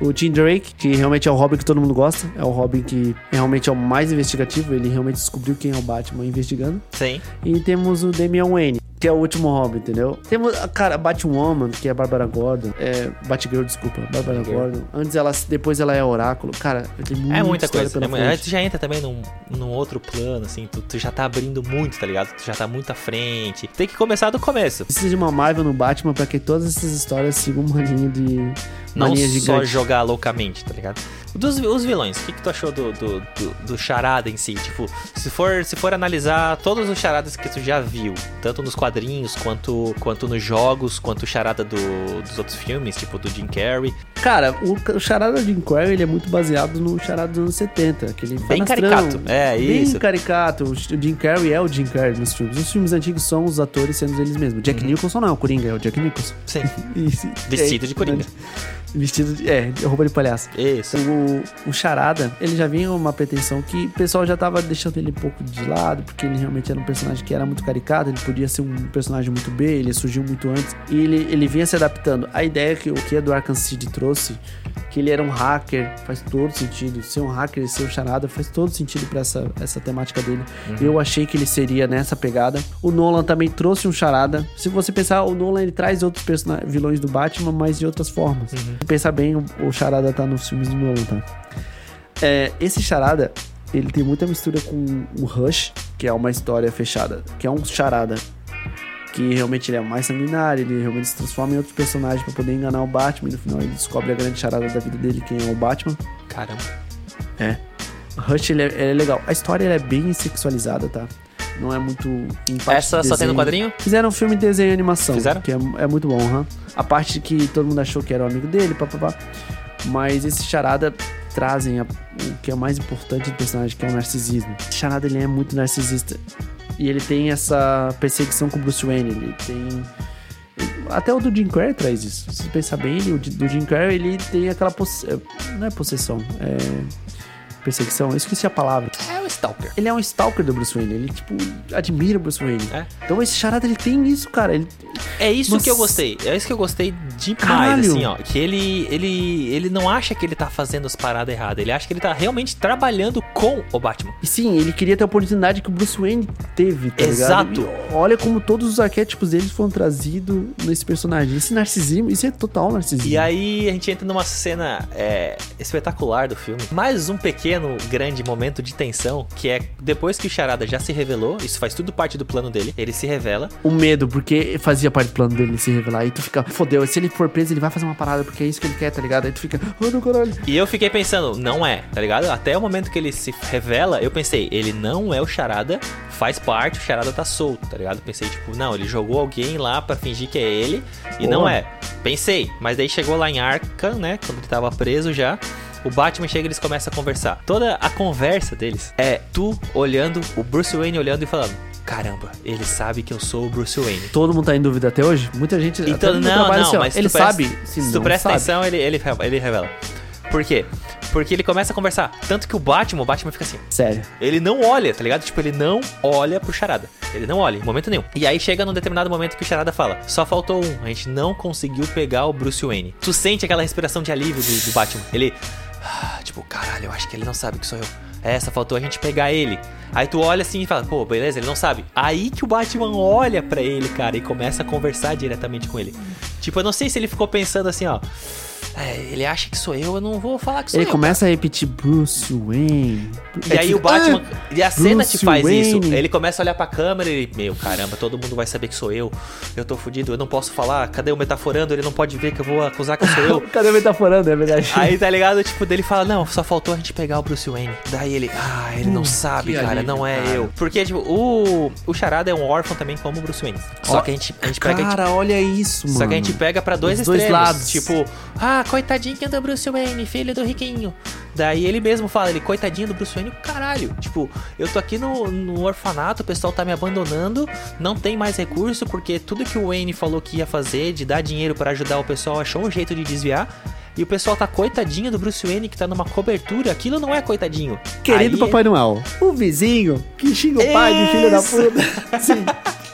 Speaker 1: O Tim Drake, que realmente é o Robin que todo mundo gosta. É o Robin que realmente é o mais investigativo. Ele realmente descobriu quem é o Batman investigando.
Speaker 3: Sim.
Speaker 1: E temos o Damian Wayne, que é o último Robin, entendeu? Temos, a cara, Batwoman, que é a Bárbara Gordon. É, Batgirl, desculpa, Bárbara. Gordon. Antes ela, depois ela é Oráculo. Cara, tem muita,
Speaker 3: É muita coisa.
Speaker 1: pela
Speaker 3: É tu já entra também num, num outro plano, assim. Tu, tu já tá abrindo muito, tá ligado? Tu já tá muito à frente. Tem que começar do começo.
Speaker 1: Precisa de uma Marvel no Batman pra que todas essas histórias sigam uma linha de. Uma
Speaker 3: Não
Speaker 1: linha
Speaker 3: só
Speaker 1: gigante.
Speaker 3: jogar loucamente, tá ligado? Dos os vilões, o que, que tu achou do, do, do, do charada em si? Tipo, se for, se for analisar todos os charadas que tu já viu, tanto nos quadrinhos, quanto, quanto nos jogos, quanto o charada do, dos outros filmes, tipo do Jim Carrey.
Speaker 1: Cara, o, o charada de Inquiry ele é muito baseado no charada dos anos 70. Aquele
Speaker 3: Bem caricato. É,
Speaker 1: Bem
Speaker 3: isso.
Speaker 1: caricato. O Jim Carrey é o Jim Carrey nos filmes. Os filmes antigos são os atores sendo eles mesmos. Jack
Speaker 3: Uhum.
Speaker 1: Nicholson não é o Coringa, é o Jack Nicholson.
Speaker 3: Sim.
Speaker 1: Isso.
Speaker 3: Vestido
Speaker 1: É,
Speaker 3: de Coringa.
Speaker 1: Vestido de. É, de roupa de palhaço.
Speaker 3: Isso.
Speaker 1: O, o Charada, ele já vinha uma pretensão que o pessoal já tava deixando ele um pouco de lado, porque ele realmente era um personagem que era muito caricato, ele podia ser um personagem muito B, ele surgiu muito antes, e ele, ele vinha se adaptando. A ideia que o que do Arkham City trouxe, que ele era um hacker, faz todo sentido. Ser um hacker e ser um Charada faz todo sentido pra essa, essa temática dele. Eu achei que ele seria nessa pegada. O Nolan também trouxe um Charada. Se você pensar, o Nolan ele traz outros vilões do Batman, mas de outras formas. Se pensar bem, o, Charada tá nos filmes do Nolan, tá? É, esse Charada, ele tem muita mistura com o Rush, que é uma história fechada, que é um Charada que realmente ele é mais sanguinário, ele realmente se transforma em outro personagem pra poder enganar o Batman e no final ele descobre a grande charada da vida dele, quem é o Batman.
Speaker 3: Caramba.
Speaker 1: É. Rush, ele é, ele é legal. A história é bem sexualizada, tá? Não é muito
Speaker 3: Essa
Speaker 1: de
Speaker 3: só tem no quadrinho?
Speaker 1: Fizeram um filme de desenho e animação.
Speaker 3: Fizeram?
Speaker 1: Que é, é muito bom, aham. A parte que todo mundo achou que era o amigo dele, papapá. Mas esse charada trazem a- o que é mais importante do personagem, que é o narcisismo. Esse charada ele é muito narcisista. E ele tem essa perseguição com o Bruce Wayne. Ele tem. Até o do Jim Carrey traz isso. Se você pensar bem, ele, o do Jim Carrey ele tem aquela. Posse... Não é possessão, é. Perseguição, eu esqueci a palavra.
Speaker 3: É stalker.
Speaker 1: Ele é um stalker do Bruce Wayne. Ele, tipo, admira o Bruce Wayne.
Speaker 3: É.
Speaker 1: Então esse charada, ele tem isso, cara. Ele,
Speaker 3: É isso
Speaker 1: Mas-
Speaker 3: que eu gostei. É isso que eu gostei demais,
Speaker 1: Caralho.
Speaker 3: assim, ó. Que ele, ele, ele não acha que ele tá fazendo as paradas erradas. Ele acha que ele tá realmente trabalhando com o Batman.
Speaker 1: E sim, ele queria ter a oportunidade que o Bruce Wayne teve, tá
Speaker 3: Exato.
Speaker 1: E olha como todos os arquétipos deles foram trazidos nesse personagem. Esse narcisismo, isso é total narcisismo.
Speaker 3: E aí a gente entra numa cena é, espetacular do filme. Mais um pequeno, grande momento de tensão, que é depois que o Charada já se revelou, isso faz tudo parte do plano dele, ele se revela.
Speaker 1: O medo, porque fazia parte do plano dele se revelar. Aí tu fica, fodeu, se ele for preso, ele vai fazer uma parada, porque é isso que ele quer, tá ligado? Aí tu fica, oh meu caralho.
Speaker 3: E eu fiquei pensando, não é, tá ligado? Até o momento que ele se revela, eu pensei, ele não é o Charada, faz parte, o Charada tá solto, tá ligado? Pensei, tipo, não, ele jogou alguém lá pra fingir que é ele, e
Speaker 1: Boa.
Speaker 3: não é. Pensei, mas daí chegou lá em Arkham, né, quando ele tava preso já, o Batman chega e eles começam a conversar. Toda a conversa deles é tu olhando, o Bruce Wayne olhando e falando, caramba, ele sabe que eu sou o Bruce Wayne.
Speaker 1: Todo mundo tá em dúvida até hoje? Muita gente.
Speaker 3: Então, não, não,
Speaker 1: assim, ó,
Speaker 3: mas
Speaker 1: ele
Speaker 3: presta-
Speaker 1: sabe. Se,
Speaker 3: Se tu
Speaker 1: não
Speaker 3: presta
Speaker 1: sabe.
Speaker 3: atenção, ele, ele, ele revela. Por quê? Porque ele começa a conversar. Tanto que o Batman, o Batman fica assim.
Speaker 1: Sério.
Speaker 3: Ele não olha, tá ligado? Tipo, ele não olha pro Charada. Ele não olha, em momento nenhum. E aí chega num determinado momento que o Charada fala: Só faltou um, a gente não conseguiu pegar o Bruce Wayne. Tu sente aquela respiração de alívio do, do Batman. Ele. Ah, tipo, caralho, eu acho que ele não sabe que sou eu. É, só faltou a gente pegar ele. Aí tu olha assim e fala, pô, beleza, ele não sabe. Aí que o Batman olha pra ele, cara, e começa a conversar diretamente com ele. Tipo, eu não sei se ele ficou pensando assim, ó. É, ele acha que sou eu, eu não vou falar que sou
Speaker 1: Ele
Speaker 3: eu.
Speaker 1: começa a repetir Bruce Wayne.
Speaker 3: E aí o Batman. E a cena te
Speaker 1: Bruce
Speaker 3: faz
Speaker 1: Wayne.
Speaker 3: isso. Ele começa a olhar pra câmera e ele. Meu, caramba, todo mundo vai saber que sou eu. Eu tô fudido, eu não posso falar. Cadê o metaforando? Ele não pode ver que eu vou acusar que sou eu.
Speaker 1: Cadê o metaforando? É verdade.
Speaker 3: Aí tá ligado? Tipo, dele fala: Não, só faltou a gente pegar o Bruce Wayne. Daí ele, ah, ele não
Speaker 1: Hum,
Speaker 3: sabe,
Speaker 1: que
Speaker 3: cara,
Speaker 1: alívio,
Speaker 3: não é
Speaker 1: cara.
Speaker 3: eu. Porque, tipo, o, o Charada é um órfão também como o Bruce Wayne. Só
Speaker 1: Ó,
Speaker 3: que a gente, a gente pega. a gente-
Speaker 1: Cara, olha isso, mano.
Speaker 3: só que a gente pega pra dois
Speaker 1: Os dois
Speaker 3: extremos.
Speaker 1: lados.
Speaker 3: Tipo, ah, coitadinho do Bruce Wayne, filho do riquinho. Daí ele mesmo fala, ele, coitadinho do Bruce Wayne, caralho. Tipo, eu tô aqui no, no orfanato, o pessoal tá me abandonando, não tem mais recurso, porque tudo que o Wayne falou que ia fazer, de dar dinheiro pra ajudar o pessoal, achou um jeito de desviar. E o pessoal tá coitadinho do Bruce Wayne, que tá numa cobertura. Aquilo não é coitadinho.
Speaker 1: Querido
Speaker 3: Aí-
Speaker 1: Papai Noel. O vizinho que xinga o pai de filho da puta. Sim.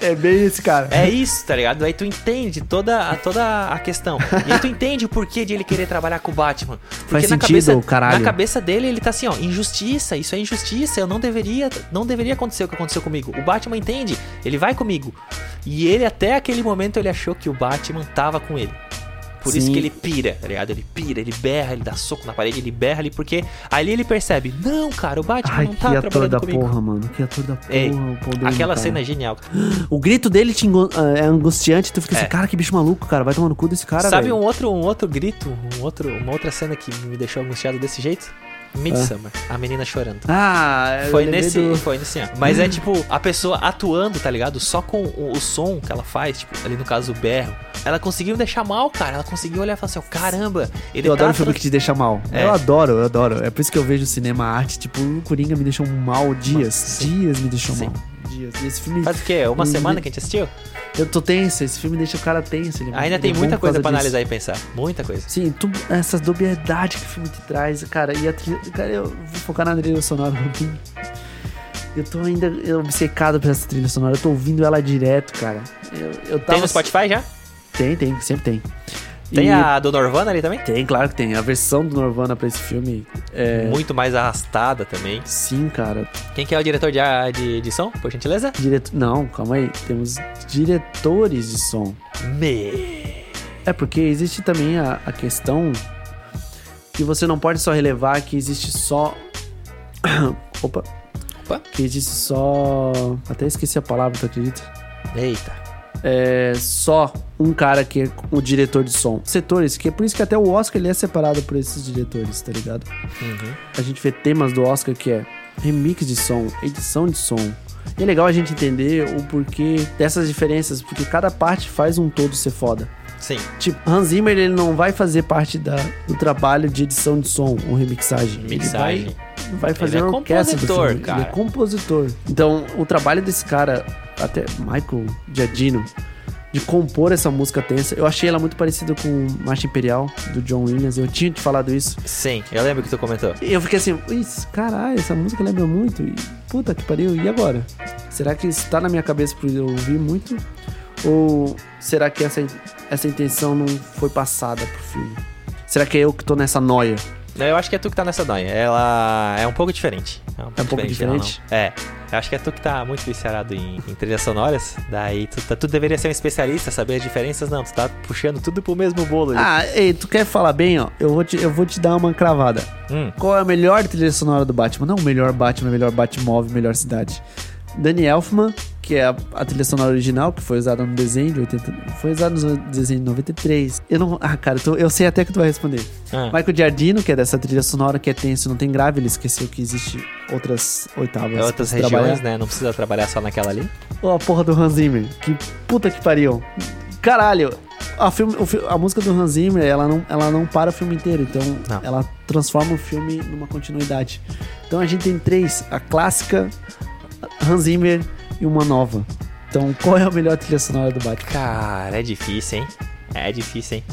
Speaker 1: É bem esse cara.
Speaker 3: É isso, tá ligado? Aí tu entende toda a, toda a questão. E aí tu entende o porquê de ele querer trabalhar com o Batman. Porque
Speaker 1: Faz
Speaker 3: na
Speaker 1: sentido,
Speaker 3: cabeça,
Speaker 1: caralho.
Speaker 3: Na cabeça dele, ele tá assim, ó, injustiça, isso é injustiça, eu não deveria, não deveria acontecer o que aconteceu comigo. O Batman entende, ele vai comigo. E ele até aquele momento ele achou que o Batman tava com ele. Por isso
Speaker 1: Sim.
Speaker 3: que ele pira, tá ligado? Ele pira, ele berra, ele dá soco na parede, ele berra ali, porque ali ele percebe, não, cara, o Batman
Speaker 1: Ai,
Speaker 3: não
Speaker 1: que
Speaker 3: tá
Speaker 1: ator
Speaker 3: trabalhando
Speaker 1: da
Speaker 3: comigo.
Speaker 1: porra, mano. Que ator da porra.
Speaker 3: Ei, Aquela
Speaker 1: cara.
Speaker 3: cena é genial.
Speaker 1: O grito dele te engo- é angustiante. Tu fica
Speaker 3: É.
Speaker 1: assim, cara, que bicho maluco, cara. Vai tomar no cu desse cara,
Speaker 3: Sabe um outro, um outro grito, um outro, uma outra cena que me deixou angustiado desse jeito? Midsummer, a menina chorando.
Speaker 1: Ah,
Speaker 3: Foi nesse,
Speaker 1: do-
Speaker 3: foi nesse ano. Mas é tipo, a pessoa atuando, tá ligado? Só com o, o som que ela faz, tipo, ali no caso o berro. Ela conseguiu me deixar mal, cara. Ela conseguiu olhar e falar assim, ó, caramba, ele
Speaker 1: Eu
Speaker 3: tá
Speaker 1: adoro filme que te deixa mal.
Speaker 3: É.
Speaker 1: Eu adoro, eu adoro. É por isso que eu vejo cinema arte. Tipo, o Coringa me deixou mal dias. Dias me deixou
Speaker 3: Sim.
Speaker 1: mal. Dias. E esse filme.
Speaker 3: Faz o quê? Uma semana que a gente assistiu?
Speaker 1: Eu tô tenso. Esse filme deixa o cara tenso. ele-
Speaker 3: Ainda
Speaker 1: ele
Speaker 3: tem
Speaker 1: é
Speaker 3: muita coisa
Speaker 1: disso.
Speaker 3: analisar e pensar. Muita coisa.
Speaker 1: Sim, tu, essas dubiedades que o filme te traz, cara. E a trilha. Cara, eu vou focar na trilha sonora no filme. Eu tô ainda obcecado por essa trilha sonora. Eu tô ouvindo ela direto, cara. Eu, eu tava...
Speaker 3: Tem no Spotify já?
Speaker 1: Tem, tem, sempre tem.
Speaker 3: Tem
Speaker 1: E-
Speaker 3: a do Norvana ali também?
Speaker 1: Tem, claro que tem. A versão do Norvana pra esse filme é.
Speaker 3: Muito mais arrastada também.
Speaker 1: Sim, cara.
Speaker 3: Quem que é o diretor de, de, de som, por gentileza?
Speaker 1: Direto... Não, calma aí. Temos diretores de som.
Speaker 3: Me.
Speaker 1: É porque existe também a, a questão que você não pode só relevar que existe só. Opa.
Speaker 3: Opa.
Speaker 1: Que existe só. Até esqueci a palavra, tu acredita?
Speaker 3: Eita.
Speaker 1: É só um cara que é o diretor de som. Setores, que é por isso que até o Oscar ele é separado por esses diretores, tá ligado?
Speaker 3: Uhum.
Speaker 1: A gente vê temas do Oscar que é remix de som, edição de som. E é legal a gente entender o porquê dessas diferenças, porque cada parte faz um todo ser foda.
Speaker 3: Sim.
Speaker 1: Tipo, Hans Zimmer ele não vai fazer parte da, do trabalho de edição de som ou remixagem.
Speaker 3: Mixagem.
Speaker 1: Ele vai, vai fazer
Speaker 3: Ele é
Speaker 1: orquestra do
Speaker 3: compositor, cara.
Speaker 1: Ele é compositor. Então, o trabalho desse cara, até Michael Giardino, de compor essa música tensa, eu achei ela muito parecida com Marcha Imperial, do John Williams. Eu tinha te falado isso.
Speaker 3: Sim, eu lembro que tu comentou.
Speaker 1: E eu fiquei assim, isso, caralho, essa música lembra muito. E puta que pariu, e agora? Será que isso tá na minha cabeça por eu ouvir muito? Ou será que essa, essa intenção não foi passada pro filme? Será que é eu que tô nessa noia?
Speaker 3: Eu acho que é tu que tá nessa noia. Ela é um pouco diferente. É um pouco,
Speaker 1: diferente?
Speaker 3: ela não- É. Eu acho que é tu que tá muito viciado em, em trilhas sonoras. Daí tu, tá- tu deveria ser um especialista, saber as diferenças. Não, tu tá puxando tudo pro mesmo bolo ali.
Speaker 1: Ah, ei, tu quer falar bem, ó? Eu vou te, eu vou te dar uma cravada.
Speaker 3: Hum.
Speaker 1: Qual é a melhor trilha sonora do Batman? Não o melhor Batman, o melhor Batmóvel, melhor cidade. Danny Elfman, que é a, a trilha sonora original, que foi usada no desenho de 80. Foi usada no desenho de 93. Eu não. Ah, cara, eu, sei até que tu vai responder.
Speaker 3: Ah.
Speaker 1: Michael Giardino, que é dessa trilha sonora que é tenso, não tem grave, ele esqueceu que existe outras oitavas.
Speaker 3: É outras regiões,
Speaker 1: trabalhar.
Speaker 3: né? Não precisa trabalhar só naquela ali.
Speaker 1: Ô, a porra do Hans Zimmer. Que puta que pariu. Caralho. A, filme, a música do Hans Zimmer, ela não, ela não para o filme inteiro. Então,
Speaker 3: Não.
Speaker 1: ela transforma o filme numa continuidade. Então, a gente tem três. A clássica, Hans Zimmer e uma nova. Então, qual é a melhor trilha sonora do Batman?
Speaker 3: Cara, é difícil, hein? É difícil, hein?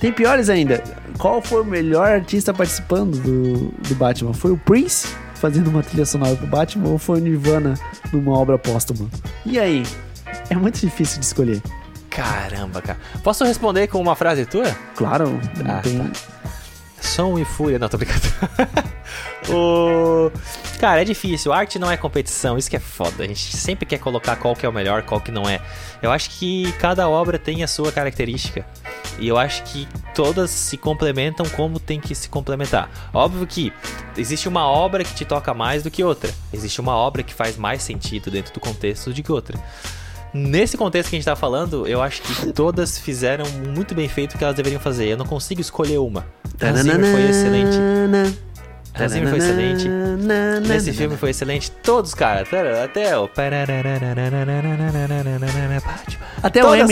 Speaker 1: Tem piores ainda. Qual foi o melhor artista participando do, do Batman? Foi o Prince fazendo uma trilha sonora pro Batman ou foi o Nirvana numa obra póstuma? E aí? É muito difícil de escolher.
Speaker 3: Caramba, cara. Posso responder com uma frase tua?
Speaker 1: Claro, não
Speaker 3: Ah,
Speaker 1: tem.
Speaker 3: Som e fúria. Não, tô brincando. o... Cara, é difícil. Arte não é competição. Isso que é foda. A gente sempre quer colocar qual que é o melhor, qual que não é. Eu acho que cada obra tem a sua característica. E eu acho que todas se complementam como tem que se complementar. Óbvio que existe uma obra que te toca mais do que outra. Existe uma obra que faz mais sentido dentro do contexto do que outra. Nesse contexto que a gente tá falando, eu acho que todas fizeram muito bem feito o que elas deveriam fazer. Eu não consigo escolher uma. Hans Zimmer foi excelente. Hans Zimmer foi excelente. Nesse filme foi excelente. Todos, cara. Até- Até o.
Speaker 1: Até o na.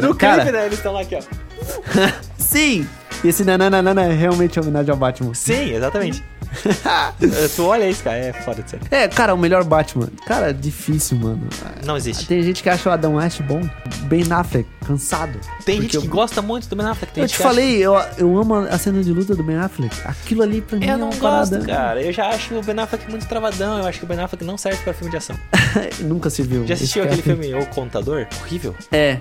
Speaker 3: No clipe, né? Eles estão lá aqui, ó.
Speaker 1: sim! Esse nananana é realmente homenagem ao Batman.
Speaker 3: Sim, exatamente. tu olha isso, cara. É foda de ser.
Speaker 1: É, cara, o melhor Batman. Cara, difícil, mano.
Speaker 3: Não existe.
Speaker 1: Tem gente que acha o Adam West bom. Ben Affleck, cansado.
Speaker 3: Tem gente que
Speaker 1: eu-
Speaker 3: gosta muito do Ben Affleck. Tem
Speaker 1: Eu te
Speaker 3: que
Speaker 1: falei, eu, eu amo a cena de luta do Ben Affleck. Aquilo ali pra mim
Speaker 3: Eu
Speaker 1: é
Speaker 3: não
Speaker 1: uma
Speaker 3: gosto,
Speaker 1: parada.
Speaker 3: cara. Eu já acho o Ben Affleck muito travadão. Eu acho que o Ben Affleck não serve pra filme de ação.
Speaker 1: Nunca se viu.
Speaker 3: Já assistiu aquele
Speaker 1: cara-
Speaker 3: filme O Contador? Horrível.
Speaker 1: É.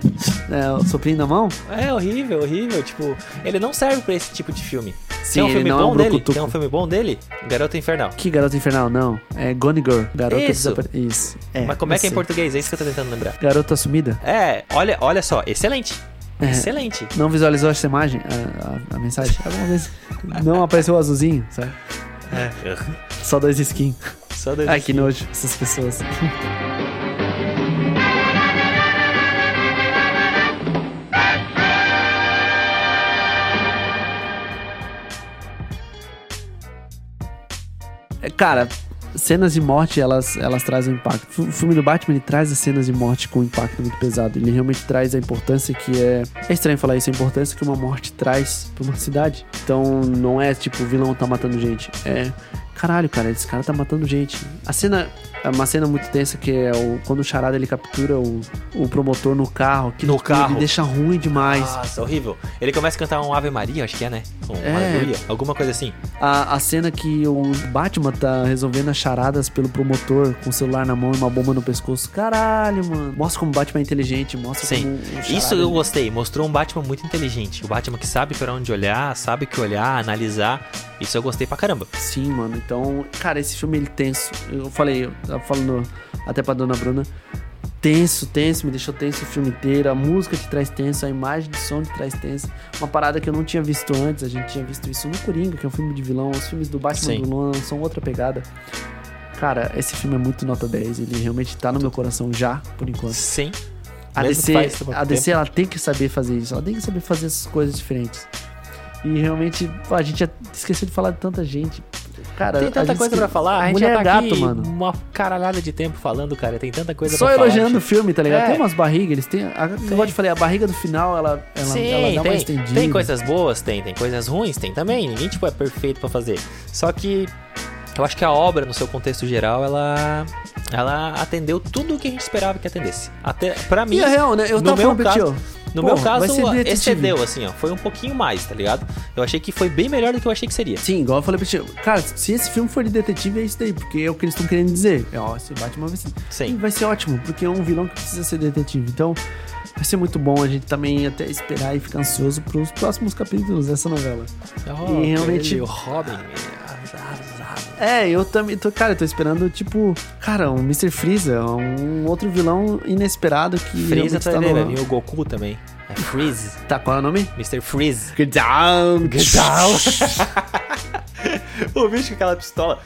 Speaker 1: é o soprinho na mão?
Speaker 3: É horrível, horrível. Tipo, ele não serve pra esse tipo de filme.
Speaker 1: Sim,
Speaker 3: Tem um filme
Speaker 1: não é um
Speaker 3: bom dele? Tem um filme bom dele? Garota Infernal.
Speaker 1: Que garota infernal? Não. É Gone Girl. Garota
Speaker 3: Isso.
Speaker 1: desapare- Isso. É,
Speaker 3: Mas como é
Speaker 1: eu
Speaker 3: que é em
Speaker 1: sei.
Speaker 3: português? É isso que eu tô tentando lembrar.
Speaker 1: Garota sumida?
Speaker 3: É, olha, olha só, excelente.
Speaker 1: É.
Speaker 3: Excelente.
Speaker 1: Não visualizou essa imagem? A, a- a mensagem? Alguma vez. Não apareceu o azulzinho, sabe?
Speaker 3: É.
Speaker 1: Só dois skins.
Speaker 3: Só dois
Speaker 1: Ai, que nojo, essas pessoas. É, Cara, cenas de morte, elas, elas trazem impacto. O filme do Batman, ele traz as cenas de morte com um impacto muito pesado. Ele realmente traz a importância que é... É estranho falar isso, a importância que uma morte traz pra uma cidade. Então, não é tipo, o vilão tá matando gente. É... Caralho, cara, esse cara tá matando gente. A cena... É uma cena muito tensa que é o, quando o Charada ele captura o, o promotor no carro. Que
Speaker 3: No carro.
Speaker 1: Ele deixa ruim demais.
Speaker 3: Nossa, horrível. Ele começa a cantar um Ave Maria, acho que é, né? Um
Speaker 1: É.
Speaker 3: Aleluia, alguma coisa assim.
Speaker 1: A, a cena que o Batman tá resolvendo as charadas pelo promotor com o celular na mão e uma bomba no pescoço. Caralho, mano. Mostra como o Batman é inteligente, mostra
Speaker 3: Sim.
Speaker 1: como. charada-
Speaker 3: Isso eu gostei. Mostrou um Batman muito inteligente. O Batman que sabe pra onde olhar, sabe o que olhar, analisar. Isso eu gostei pra caramba.
Speaker 1: Sim, mano. Então, cara, esse filme ele tenso. Eu falei, tava falando até pra dona Bruna. Tenso, tenso, me deixou tenso o filme inteiro. A música te traz tenso, a imagem de som te traz tenso. Uma parada que eu não tinha visto antes, a gente tinha visto isso no Coringa, que é um filme de vilão. Os filmes do Batman
Speaker 3: Sim.
Speaker 1: do Nolan são outra pegada. Cara, esse filme é muito nota 10. Ele realmente tá no meu coração já, por enquanto.
Speaker 3: Sim.
Speaker 1: A DC, a DC
Speaker 3: tempo.
Speaker 1: ela tem que saber fazer isso, ela tem que saber fazer essas coisas diferentes. E realmente, a gente esqueceu de falar de tanta gente. Cara,
Speaker 3: Tem tanta coisa pra falar. A gente já tá
Speaker 1: gato,
Speaker 3: aqui
Speaker 1: mano.
Speaker 3: uma caralhada de tempo falando, cara. Tem tanta coisa
Speaker 1: Só
Speaker 3: pra falar.
Speaker 1: elogiando o filme, tá ligado?
Speaker 3: É.
Speaker 1: Tem umas barrigas, eles têm. A, igual eu te falei, a barriga do final, ela, ela,
Speaker 3: Sim,
Speaker 1: ela dá uma
Speaker 3: tem,
Speaker 1: estendida.
Speaker 3: tem coisas boas, tem, tem coisas ruins, tem também. Ninguém, tipo, é perfeito pra fazer. Só que eu acho que a obra, no seu contexto geral, ela ela atendeu tudo o que a gente esperava que atendesse. Até, pra mim,
Speaker 1: E a real, né? Eu
Speaker 3: no meu caso-. No
Speaker 1: Pô,
Speaker 3: meu caso, excedeu, assim, ó. Foi um pouquinho mais, tá ligado? Eu achei que foi bem melhor do que eu achei que seria.
Speaker 1: Sim, igual eu falei pra ti. Cara, se esse filme for de detetive, é isso daí, porque é o que eles estão querendo dizer. É, ó, esse Batman vai ser.
Speaker 3: Sim.
Speaker 1: Vai ser ótimo, porque é um vilão que precisa ser detetive. Então, vai ser muito bom a gente também até esperar e ficar ansioso pros próximos capítulos dessa novela. E realmente-
Speaker 3: O Robin.
Speaker 1: É, eu também tô, cara, eu tô esperando, tipo, cara, um Mr. Freeza, um outro vilão inesperado que
Speaker 3: Freeza tá
Speaker 1: tá no...
Speaker 3: vir o Goku também. É Freeze.
Speaker 1: Tá, qual é o nome?
Speaker 3: Mr. Freeze.
Speaker 1: Get down!
Speaker 3: Get down! o bicho com aquela pistola.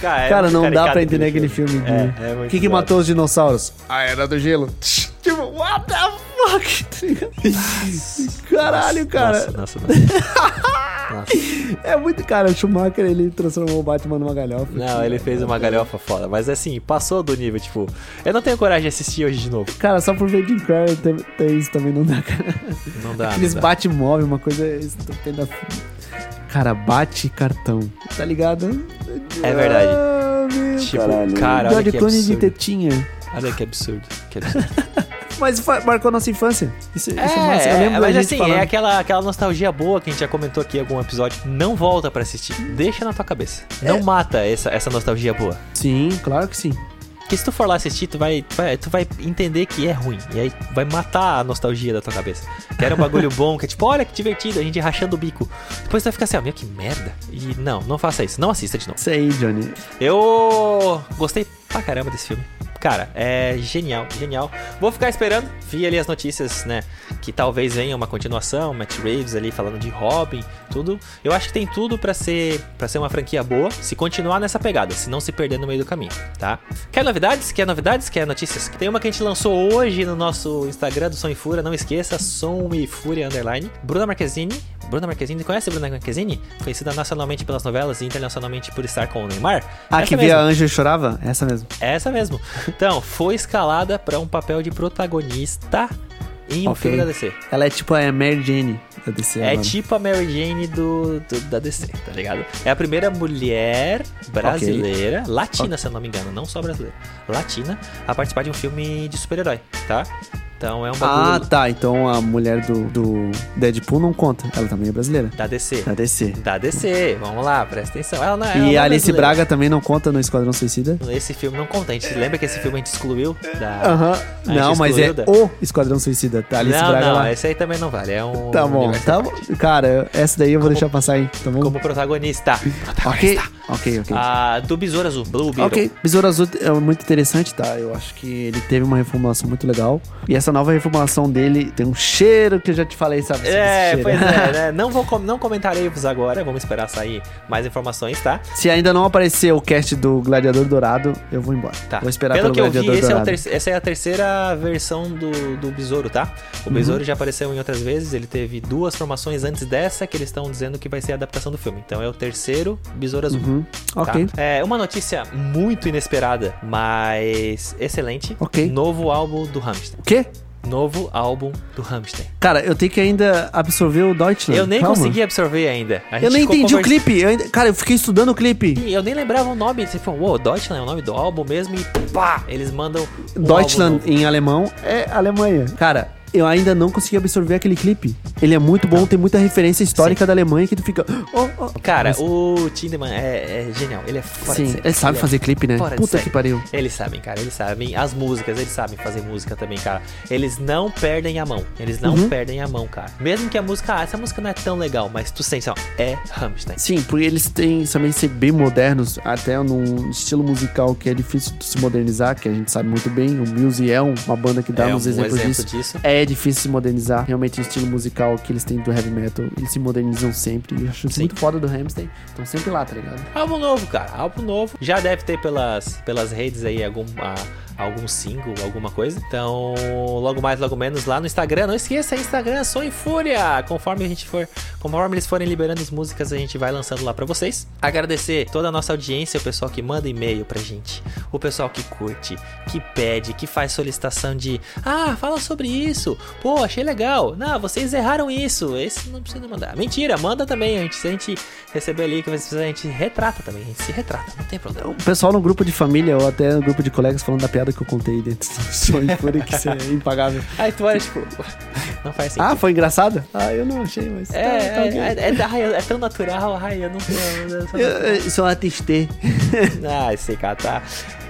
Speaker 3: Cara, é
Speaker 1: Cara, não dá pra entender aquele
Speaker 3: filme.
Speaker 1: filme. de-
Speaker 3: É, é
Speaker 1: O que que matou os dinossauros? A Era do Gelo. tipo, what the fuck? Caralho, cara.
Speaker 3: Nossa, nossa, nossa. Nossa.
Speaker 1: É muito, cara, o Schumacher, ele transformou o Batman numa galhofa.
Speaker 3: Não, ele fez uma galhofa foda. Mas assim, passou do nível, tipo... Eu não tenho coragem de assistir hoje de novo.
Speaker 1: Cara, só por ver Jim Carrey ter, ter isso também não dá, cara.
Speaker 3: Não dá,
Speaker 1: Aqueles bate-móvel, uma coisa estupenda. Cara, bate cartão, tá ligado?
Speaker 3: É verdade.
Speaker 1: Ah, meu
Speaker 3: Tipo,
Speaker 1: caralho.
Speaker 3: cara, olha que
Speaker 1: Clooney de
Speaker 3: absurdo.
Speaker 1: tetinha.
Speaker 3: Olha que absurdo. Que absurdo.
Speaker 1: Mas marcou nossa infância. Isso, isso é,
Speaker 3: É,
Speaker 1: massa. Eu lembro
Speaker 3: mas assim,
Speaker 1: falando.
Speaker 3: é aquela, aquela nostalgia boa que a gente já comentou aqui em algum episódio. Não volta pra assistir. Deixa na tua cabeça. Não
Speaker 1: É.
Speaker 3: mata essa, essa nostalgia boa.
Speaker 1: Sim, claro que sim.
Speaker 3: Porque se tu for lá assistir, tu vai, tu vai, tu vai entender que é ruim. E aí vai matar a nostalgia da tua cabeça. Que era um bagulho bom, que é tipo, olha que divertido, a gente rachando o bico. Depois tu vai ficar assim, ó, meu, que merda. E não, não faça isso. Não assista de novo.
Speaker 1: Isso aí, Johnny.
Speaker 3: Eu gostei pra caramba desse filme. Cara, é genial, genial. Vou ficar esperando. Vi ali as notícias, né? Que talvez venha uma continuação, Matt Reeves ali falando de Robin, tudo. Eu acho que tem tudo pra ser para ser uma franquia boa, se continuar nessa pegada, se não se perder no meio do caminho, tá? Quer novidades? Quer novidades? Quer notícias? Tem uma que a gente lançou hoje no nosso Instagram do Som e Fúria, não esqueça, Som e Fúria underline. Bruna Marquezine. Bruna Marquezine, conhece a Bruna Marquezine? Conhecida nacionalmente pelas novelas e internacionalmente por estar com o Neymar.
Speaker 1: Ah,
Speaker 3: Essa
Speaker 1: que via
Speaker 3: mesmo.
Speaker 1: Anjo e chorava? Essa mesmo.
Speaker 3: Essa mesmo. Então, foi escalada pra um papel de protagonista em um filme da DC.
Speaker 1: Ela é tipo a Mary Jane da DC.
Speaker 3: É tipo a Mary Jane do, do- da DC, tá ligado? É a primeira mulher brasileira, latina, se eu não me engano, não só brasileira, latina, a participar de um filme de super-herói, tá? Então é um
Speaker 1: Ah,
Speaker 3: bagulho
Speaker 1: tá. Então a mulher do, do Deadpool não conta. Ela também é brasileira.
Speaker 3: da DC.
Speaker 1: Da DC.
Speaker 3: Da DC, vamos lá, presta atenção. Ela não, ela não
Speaker 1: E
Speaker 3: é
Speaker 1: a Alice
Speaker 3: brasileira.
Speaker 1: Braga também não conta no Esquadrão Suicida?
Speaker 3: Esse filme não conta. A gente lembra que esse filme a gente excluiu da.
Speaker 1: Aham.
Speaker 3: A
Speaker 1: Não,
Speaker 3: gente
Speaker 1: mas é
Speaker 3: da-
Speaker 1: o Esquadrão Suicida. Tá, Alice
Speaker 3: não,
Speaker 1: Braga
Speaker 3: não,
Speaker 1: lá.
Speaker 3: esse aí também não vale. É um.
Speaker 1: Tá bom, tá bom. Cara, essa daí eu vou deixar passar aí, tá bom?
Speaker 3: Como protagonista.
Speaker 1: Ok, ok, ok.
Speaker 3: Ah, do Besouro Azul, Blue Beetle.
Speaker 1: Ok, Besouro Azul é muito interessante, tá? Eu acho que ele teve uma reformulação muito legal. E essa nova reformulação dele tem um cheiro que eu já te falei, sabe?
Speaker 3: É, pois é, né? Não, vou, com- não agora, vamos esperar sair mais informações, tá?
Speaker 1: Se ainda não aparecer o cast do Gladiador Dourado, eu vou embora.
Speaker 3: Tá.
Speaker 1: Vou esperar
Speaker 3: Pelo
Speaker 1: pelo,
Speaker 3: que eu vi,
Speaker 1: Gladiador
Speaker 3: é
Speaker 1: Dourado.
Speaker 3: terce- essa é a terceira versão do, do Besouro, tá? O
Speaker 1: Uhum.
Speaker 3: Besouro já apareceu em outras vezes, ele teve duas formações antes dessa que eles estão dizendo que vai ser a adaptação do filme. Então é o terceiro Besouro Azul.
Speaker 1: Uhum.
Speaker 3: tá?
Speaker 1: Ok.
Speaker 3: É uma notícia muito inesperada, mas excelente.
Speaker 1: Ok.
Speaker 3: Novo álbum do Rammstein.
Speaker 1: O quê?
Speaker 3: Novo álbum do Rammstein.
Speaker 1: Cara, eu tenho que ainda absorver o Deutschland.
Speaker 3: Eu nem
Speaker 1: Calma.
Speaker 3: consegui absorver ainda.
Speaker 1: Eu nem entendi o
Speaker 3: conversa-
Speaker 1: clipe. Eu ainda- Cara, eu fiquei estudando o clipe.
Speaker 3: E Eu nem lembrava o nome. Você falou, uou, Deutschland é o nome do álbum mesmo e pá, eles mandam. um
Speaker 1: Deutschland em alemão é Alemanha. Cara, eu ainda não consegui absorver aquele clipe. Ele é muito bom, tem muita referência histórica da Alemanha que tu fica. Oh, oh.
Speaker 3: Cara,
Speaker 1: Mas-
Speaker 3: o Tindemann é, é genial. Ele é fora
Speaker 1: Sim, ele sabe
Speaker 3: é
Speaker 1: fazer clipe, né? Puta que pariu.
Speaker 3: Eles sabem, cara, eles sabem. As músicas, eles sabem fazer música também, cara. Eles não perdem a mão. Eles não
Speaker 1: Uhum.
Speaker 3: perdem a mão, cara. Mesmo que a música, ah, essa música não é tão legal, mas tu sente, ó, é Rammstein.
Speaker 1: Sim, porque eles têm também ser bem modernos, até num estilo musical que é difícil de se modernizar, que a gente sabe muito bem. O Muse é um- uma banda que dá
Speaker 3: é
Speaker 1: uns
Speaker 3: um
Speaker 1: exemplos
Speaker 3: exemplo
Speaker 1: disso.
Speaker 3: disso.
Speaker 1: É difícil se modernizar. Realmente, o estilo musical que eles têm do heavy metal, eles se modernizam sempre. E eu acho isso muito foda do Hamstein. Estão sempre lá, tá ligado?
Speaker 3: Álbum novo, cara. Álbum novo. Já deve ter pelas, pelas redes aí algum, ah, algum single, alguma coisa. Então, logo mais, logo menos lá no Instagram. Não esqueça, Instagram, Som e Fúria. Conforme a gente for, conforme eles forem liberando as músicas, a gente vai lançando lá pra vocês. Agradecer toda a nossa audiência, o pessoal que manda e-mail pra gente, o pessoal que curte, que pede, que faz solicitação de, ah, fala sobre isso. Pô, achei legal. Não, vocês erraram isso. Esse não precisa mandar. Mentira, manda também. A gente, se a gente receber ali que a gente retrata também. A gente se retrata, não tem problema.
Speaker 1: O pessoal no grupo de família ou até no grupo de colegas falando da piada piada que eu contei dentro do sonho Fúria que isso é impagável.
Speaker 3: Aí tu olha, tipo, não faz sentido.
Speaker 1: Ah, foi engraçado? Ah, eu não achei, mas.
Speaker 3: É,
Speaker 1: tá, tá
Speaker 3: é, é, é, é tão natural, ai, eu não sei. eu- eu
Speaker 1: sou atistê.
Speaker 3: Ah, esse catar.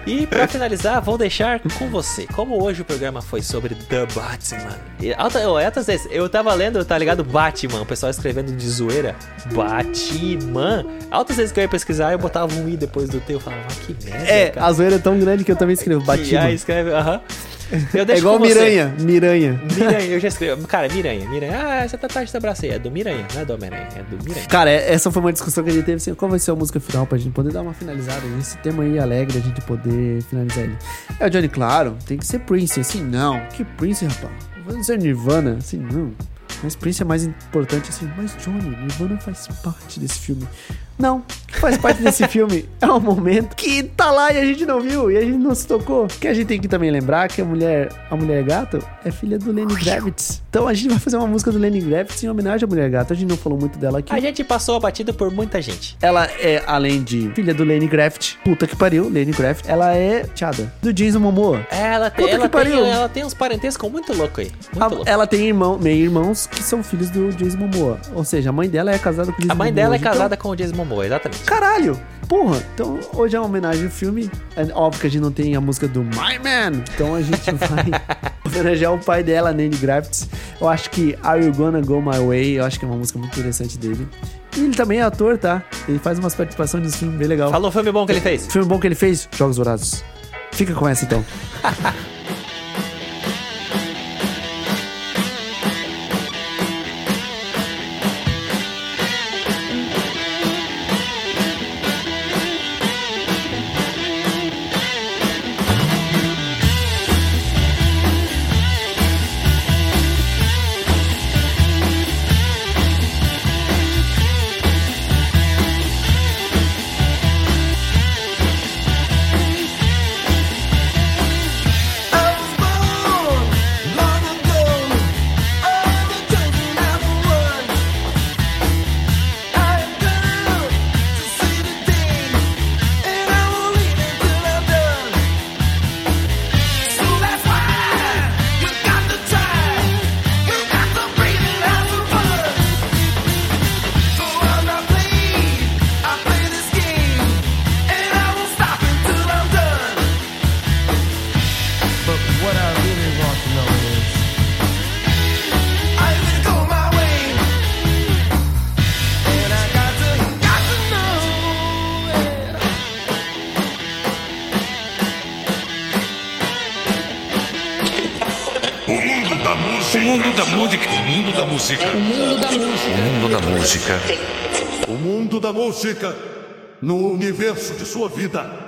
Speaker 3: E pra finalizar, vou deixar com você. Como hoje o programa foi sobre The Batman. E alta, oh, altas vezes, eu tava lendo, tá ligado? Batman, o pessoal escrevendo de zoeira. Batman. Altas vezes que eu ia pesquisar, eu botava um i depois do teu. Eu falava, ah, que merda.
Speaker 1: É,
Speaker 3: cara.
Speaker 1: a zoeira é tão grande que eu também escrevo
Speaker 3: E
Speaker 1: Batman.
Speaker 3: aí escreve, aham. Eu
Speaker 1: É igual. Miranha, Miranha.
Speaker 3: Miranha, eu já escrevi. Cara, Miranha, Miranha. Ah, essa tatuagem da abracei. É do Miranha, não é do Homem-Aranha, é do Miranha.
Speaker 1: Cara, é- essa foi uma discussão que a gente teve assim, qual vai ser a música final pra gente poder dar uma finalizada nesse tema aí alegre, a gente poder finalizar ele. É o Johnny, claro, tem que ser Prince, assim, não. Que Prince, rapaz? Vai ser Nirvana, assim, não. Mas Prince é mais importante, assim, mas Johnny, Nirvana faz parte desse filme. Não, faz parte desse filme é um momento que tá lá e a gente não viu, e a gente não se tocou. Que a gente tem que também lembrar que a mulher, a mulher gato é filha do Lenny Kravitz. Então a gente vai fazer uma música do Lenny Kravitz em homenagem à mulher gato. A gente não falou muito dela aqui.
Speaker 3: A gente passou a batida por muita gente.
Speaker 1: Ela é, além de filha do Lenny Graft, puta que pariu, Lenny Graft, ela é tiada do Jason Momoa.
Speaker 3: Ela tem,
Speaker 1: Puta
Speaker 3: ela
Speaker 1: que pariu.
Speaker 3: tem, ela tem uns parentescos muito louco aí. Muito
Speaker 1: A-
Speaker 3: louco.
Speaker 1: ela tem irmão, meio irmãos que são filhos do Jason Momoa. Ou seja, a mãe dela é casada com o Jason
Speaker 3: A mãe
Speaker 1: Momoa.
Speaker 3: dela é
Speaker 1: Então,
Speaker 3: casada com o Jason Momoa, exatamente.
Speaker 1: Caralho! Porra, então hoje é uma homenagem ao filme. É óbvio que a gente não tem a música do My Man. Então a gente vai homenagear o pai dela, Lenny Graft. Eu acho que Are You Gonna Go My Way? Eu acho que é uma música muito interessante dele. E ele também é ator, tá? Ele faz umas participações nesse filme bem legal.
Speaker 3: Falou o filme bom que ele fez.
Speaker 1: Filme bom que ele fez? Jogos Vorazes. Fica com essa então.
Speaker 4: no universo de sua vida,